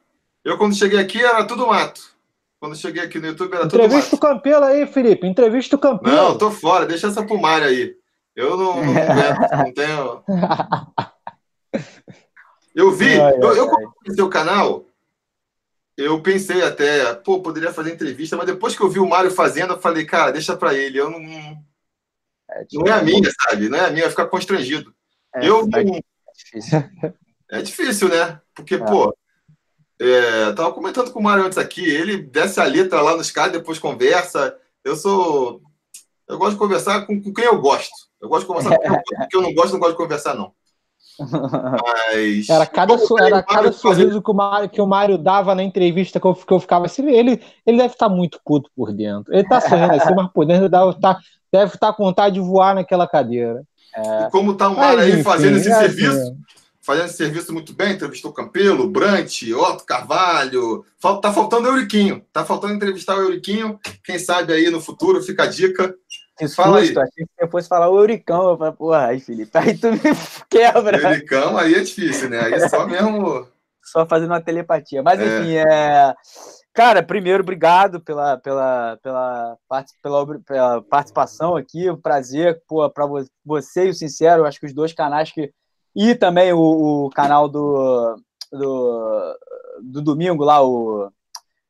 Eu, quando cheguei aqui, era tudo mato. Quando cheguei aqui no YouTube, era Entrevista tudo mato. Entrevista o Campelo aí, Felipe. Entrevista o Campelo. Não, tô fora. Deixa essa pro Mário aí. Eu não, não, não tenho... Eu vi, eu, eu comecei seu canal, eu pensei até, pô, poderia fazer entrevista, mas depois que eu vi o Mário fazendo, eu falei, cara, deixa para ele, eu não. É, não é a minha, sabe? Não é a minha, ficar constrangido. É, eu. É difícil. É difícil, né? Porque, é. pô, é, tava comentando com o Mário antes aqui, ele desce a letra lá nos caras, depois conversa. Eu sou. Eu gosto de conversar com, com quem eu gosto. Eu gosto de conversar com quem eu gosto. Com quem eu não gosto, não gosto de conversar, não. Mas... Era cada, era cada sorriso que o, Mário, que o Mário dava na entrevista que eu, que eu ficava assim. Ele, ele deve estar tá muito puto por dentro. Ele está sorrindo assim, mas por dentro deve estar, tá, deve estar tá com vontade de voar naquela cadeira. É... E como está o Mário aí fazendo esse é serviço, assim. fazendo esse serviço muito bem, entrevistou Campelo, Brant, Otto Carvalho. Tá faltando o Euriquinho. Tá faltando entrevistar o Euriquinho. Quem sabe aí no futuro, fica a dica. Que Fala susto, aí. achei que você fosse falar o Euricão. Eu falei, porra, aí, Felipe, aí tu me quebra. Euricão aí é difícil, né? Aí é só mesmo. só fazendo uma telepatia. Mas, é. enfim, é. Cara, primeiro, obrigado pela, pela, pela, pela, pela participação aqui, o prazer para você e o Sincero, acho que os dois canais que. E também o, o canal do, do, do domingo lá, o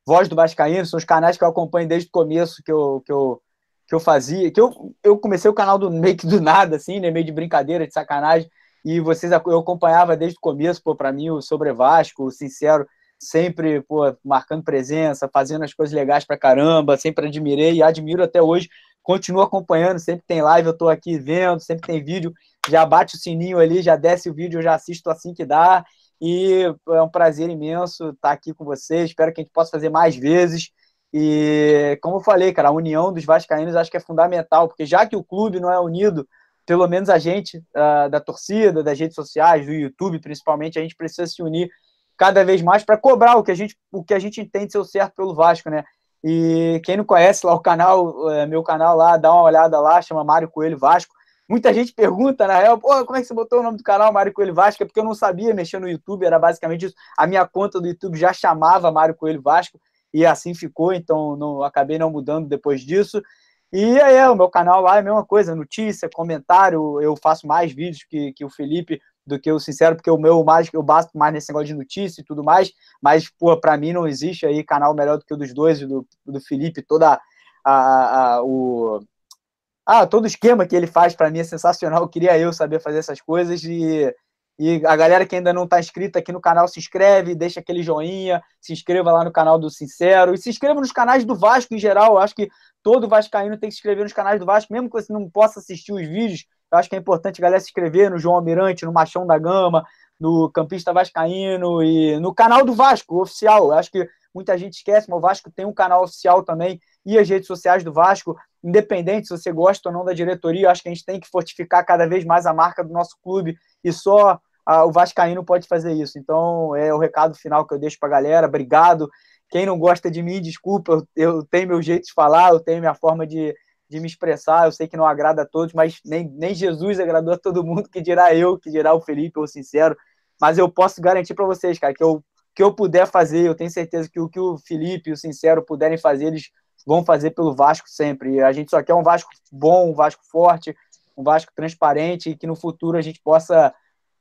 Voz do Vascaíno, são os canais que eu acompanho desde o começo, que eu, que eu que eu fazia, que eu, eu comecei o canal do meio que do nada, assim, né, meio de brincadeira, de sacanagem, e vocês eu acompanhava desde o começo, pô, para mim o Sobre Vasco, o Sincero, sempre, pô, marcando presença, fazendo as coisas legais pra caramba, sempre admirei e admiro até hoje, continuo acompanhando, sempre tem live, eu tô aqui vendo, sempre tem vídeo, já bate o sininho ali, já desce o vídeo, eu já assisto assim que dá, e é um prazer imenso estar aqui com vocês, espero que a gente possa fazer mais vezes, e, como eu falei, cara, a união dos vascaínos acho que é fundamental, porque já que o clube não é unido, pelo menos a gente, uh, da torcida, das redes sociais, do YouTube principalmente, a gente precisa se unir cada vez mais para cobrar o que, a gente, o que a gente entende ser o certo pelo Vasco, né? E quem não conhece lá o canal, é, meu canal lá, dá uma olhada lá, chama Mário Coelho Vasco. Muita gente pergunta, na real, pô, como é que você botou o nome do canal Mário Coelho Vasco? É porque eu não sabia mexer no YouTube, era basicamente isso. A minha conta do YouTube já chamava Mário Coelho Vasco e assim ficou, então não acabei não mudando depois disso. E aí o meu canal lá é a mesma coisa, notícia, comentário, eu faço mais vídeos que, que o Felipe do que o Sincero, porque o meu mais, eu basto mais nesse negócio de notícia e tudo mais, mas, pô, para mim não existe aí canal melhor do que o dos dois, do, do Felipe, toda a, a, o... Ah, todo o esquema que ele faz para mim é sensacional, eu queria eu saber fazer essas coisas e e a galera que ainda não está inscrita aqui no canal, se inscreve, deixa aquele joinha, se inscreva lá no canal do Sincero e se inscreva nos canais do Vasco em geral. Eu acho que todo Vascaíno tem que se inscrever nos canais do Vasco, mesmo que você não possa assistir os vídeos. Eu acho que é importante a galera se inscrever no João Almirante, no Machão da Gama, no Campista Vascaíno e no canal do Vasco, oficial. Eu acho que muita gente esquece, mas o Vasco tem um canal oficial também e as redes sociais do Vasco, independente se você gosta ou não da diretoria, eu acho que a gente tem que fortificar cada vez mais a marca do nosso clube e só o Vascaíno pode fazer isso. Então, é o recado final que eu deixo para a galera. Obrigado. Quem não gosta de mim, desculpa, eu, eu, tenho meu jeito de falar, eu tenho minha forma de, de me expressar. Eu sei que não agrada a todos, mas nem, nem Jesus agradou a todo mundo, que dirá eu, que dirá o Felipe, ou sincero. Mas eu posso garantir para vocês, cara, que eu que eu puder fazer, eu tenho certeza que o que o Felipe e o Sincero puderem fazer, eles vão fazer pelo Vasco sempre. A gente só quer um Vasco bom, um Vasco forte, um Vasco transparente e que no futuro a gente possa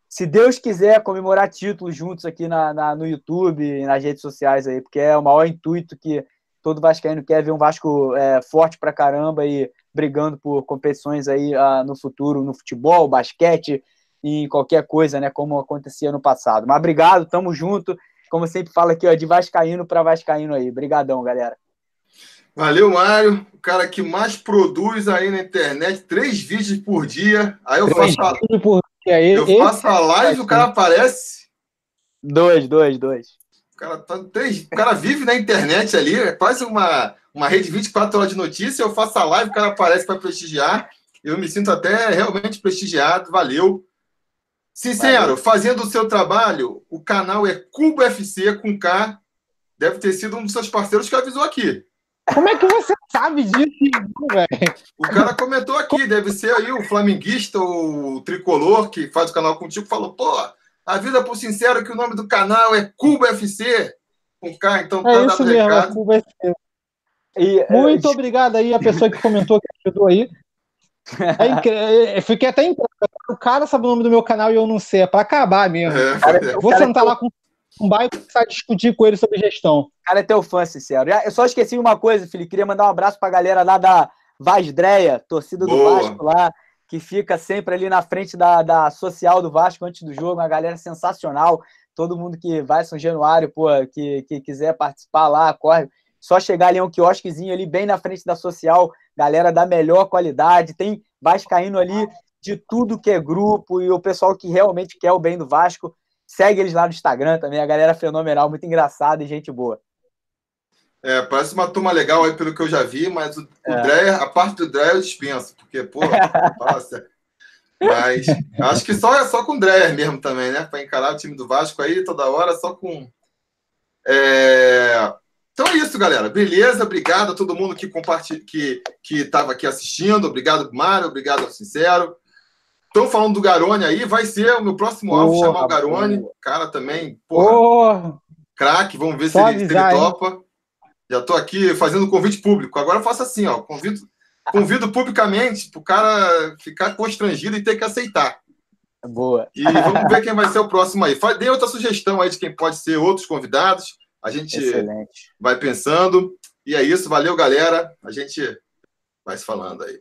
se Deus quiser, comemorar títulos juntos aqui na, na, no YouTube nas redes sociais aí, porque é o maior intuito que todo vascaíno quer ver um Vasco é, forte pra caramba e brigando por competições aí uh, no futuro, no futebol, basquete e qualquer coisa, né, como acontecia no passado. Mas obrigado, tamo junto. Como sempre falo aqui, ó, de vascaíno para vascaíno aí. Obrigadão, galera. Valeu, Mário. O cara que mais produz aí na internet, três vídeos por dia. Aí eu três faço. Por Aí, eu faço a live, o cara aparece. Dois, dois, dois. O cara, tá, três, o cara vive na internet ali, é quase uma, uma rede 24 horas de notícia. Eu faço a live, o cara aparece para prestigiar. Eu me sinto até realmente prestigiado. Valeu. Sincero, Valeu. fazendo o seu trabalho, o canal é Cubo FC com K. Deve ter sido um dos seus parceiros que avisou aqui. Como é que você sabe disso, velho? O cara comentou aqui, deve ser aí o flamenguista, o tricolor que faz o canal contigo, falou, pô, a vida por sincero que o nome do canal é Cuba FC. Com K, então tá é isso mesmo, é Cuba FC. E, é, Muito obrigado aí a pessoa que comentou, que ajudou aí. É incrível. Fiquei até incrível. O cara sabe o nome do meu canal e eu não sei. É pra acabar mesmo. É, é. Vou sentar lá com um bairro e começar a discutir com ele sobre gestão. O cara é teu fã, sincero. Eu só esqueci uma coisa, Felipe. Queria mandar um abraço pra galera lá da Vasdreia, torcida do Boa. Vasco lá, que fica sempre ali na frente da, da social do Vasco antes do jogo. Uma galera sensacional. Todo mundo que vai São Januário, pô, que, que quiser participar lá, corre. Só chegar ali um quiosquezinho ali bem na frente da social, galera da melhor qualidade. Tem Vascaíno ali de tudo que é grupo e o pessoal que realmente quer o bem do Vasco Segue eles lá no Instagram também, a galera fenomenal, muito engraçada e gente boa. É, parece uma turma legal aí pelo que eu já vi, mas o, é. o Dreyer, a parte do Dreyer eu dispenso, porque, pô, nossa. Mas acho que só é só com o Dreyer mesmo também, né? Para encarar o time do Vasco aí toda hora, só com. É... Então é isso, galera. Beleza, obrigado a todo mundo que compartilha, que estava aqui assistindo. Obrigado, Mário. Obrigado ao Sincero. Estão falando do Garone aí, vai ser o meu próximo alvo, chamar o Garone. Cara também, porra, craque, vamos ver se ele, se ele, topa. Já estou aqui fazendo convite público. Agora eu faço assim, ó, convido, convido publicamente para o cara ficar constrangido e ter que aceitar. Boa. E vamos ver quem vai ser o próximo aí. Dê outra sugestão aí de quem pode ser outros convidados. A gente Excelente. vai pensando. E é isso, valeu, galera. A gente vai se falando aí.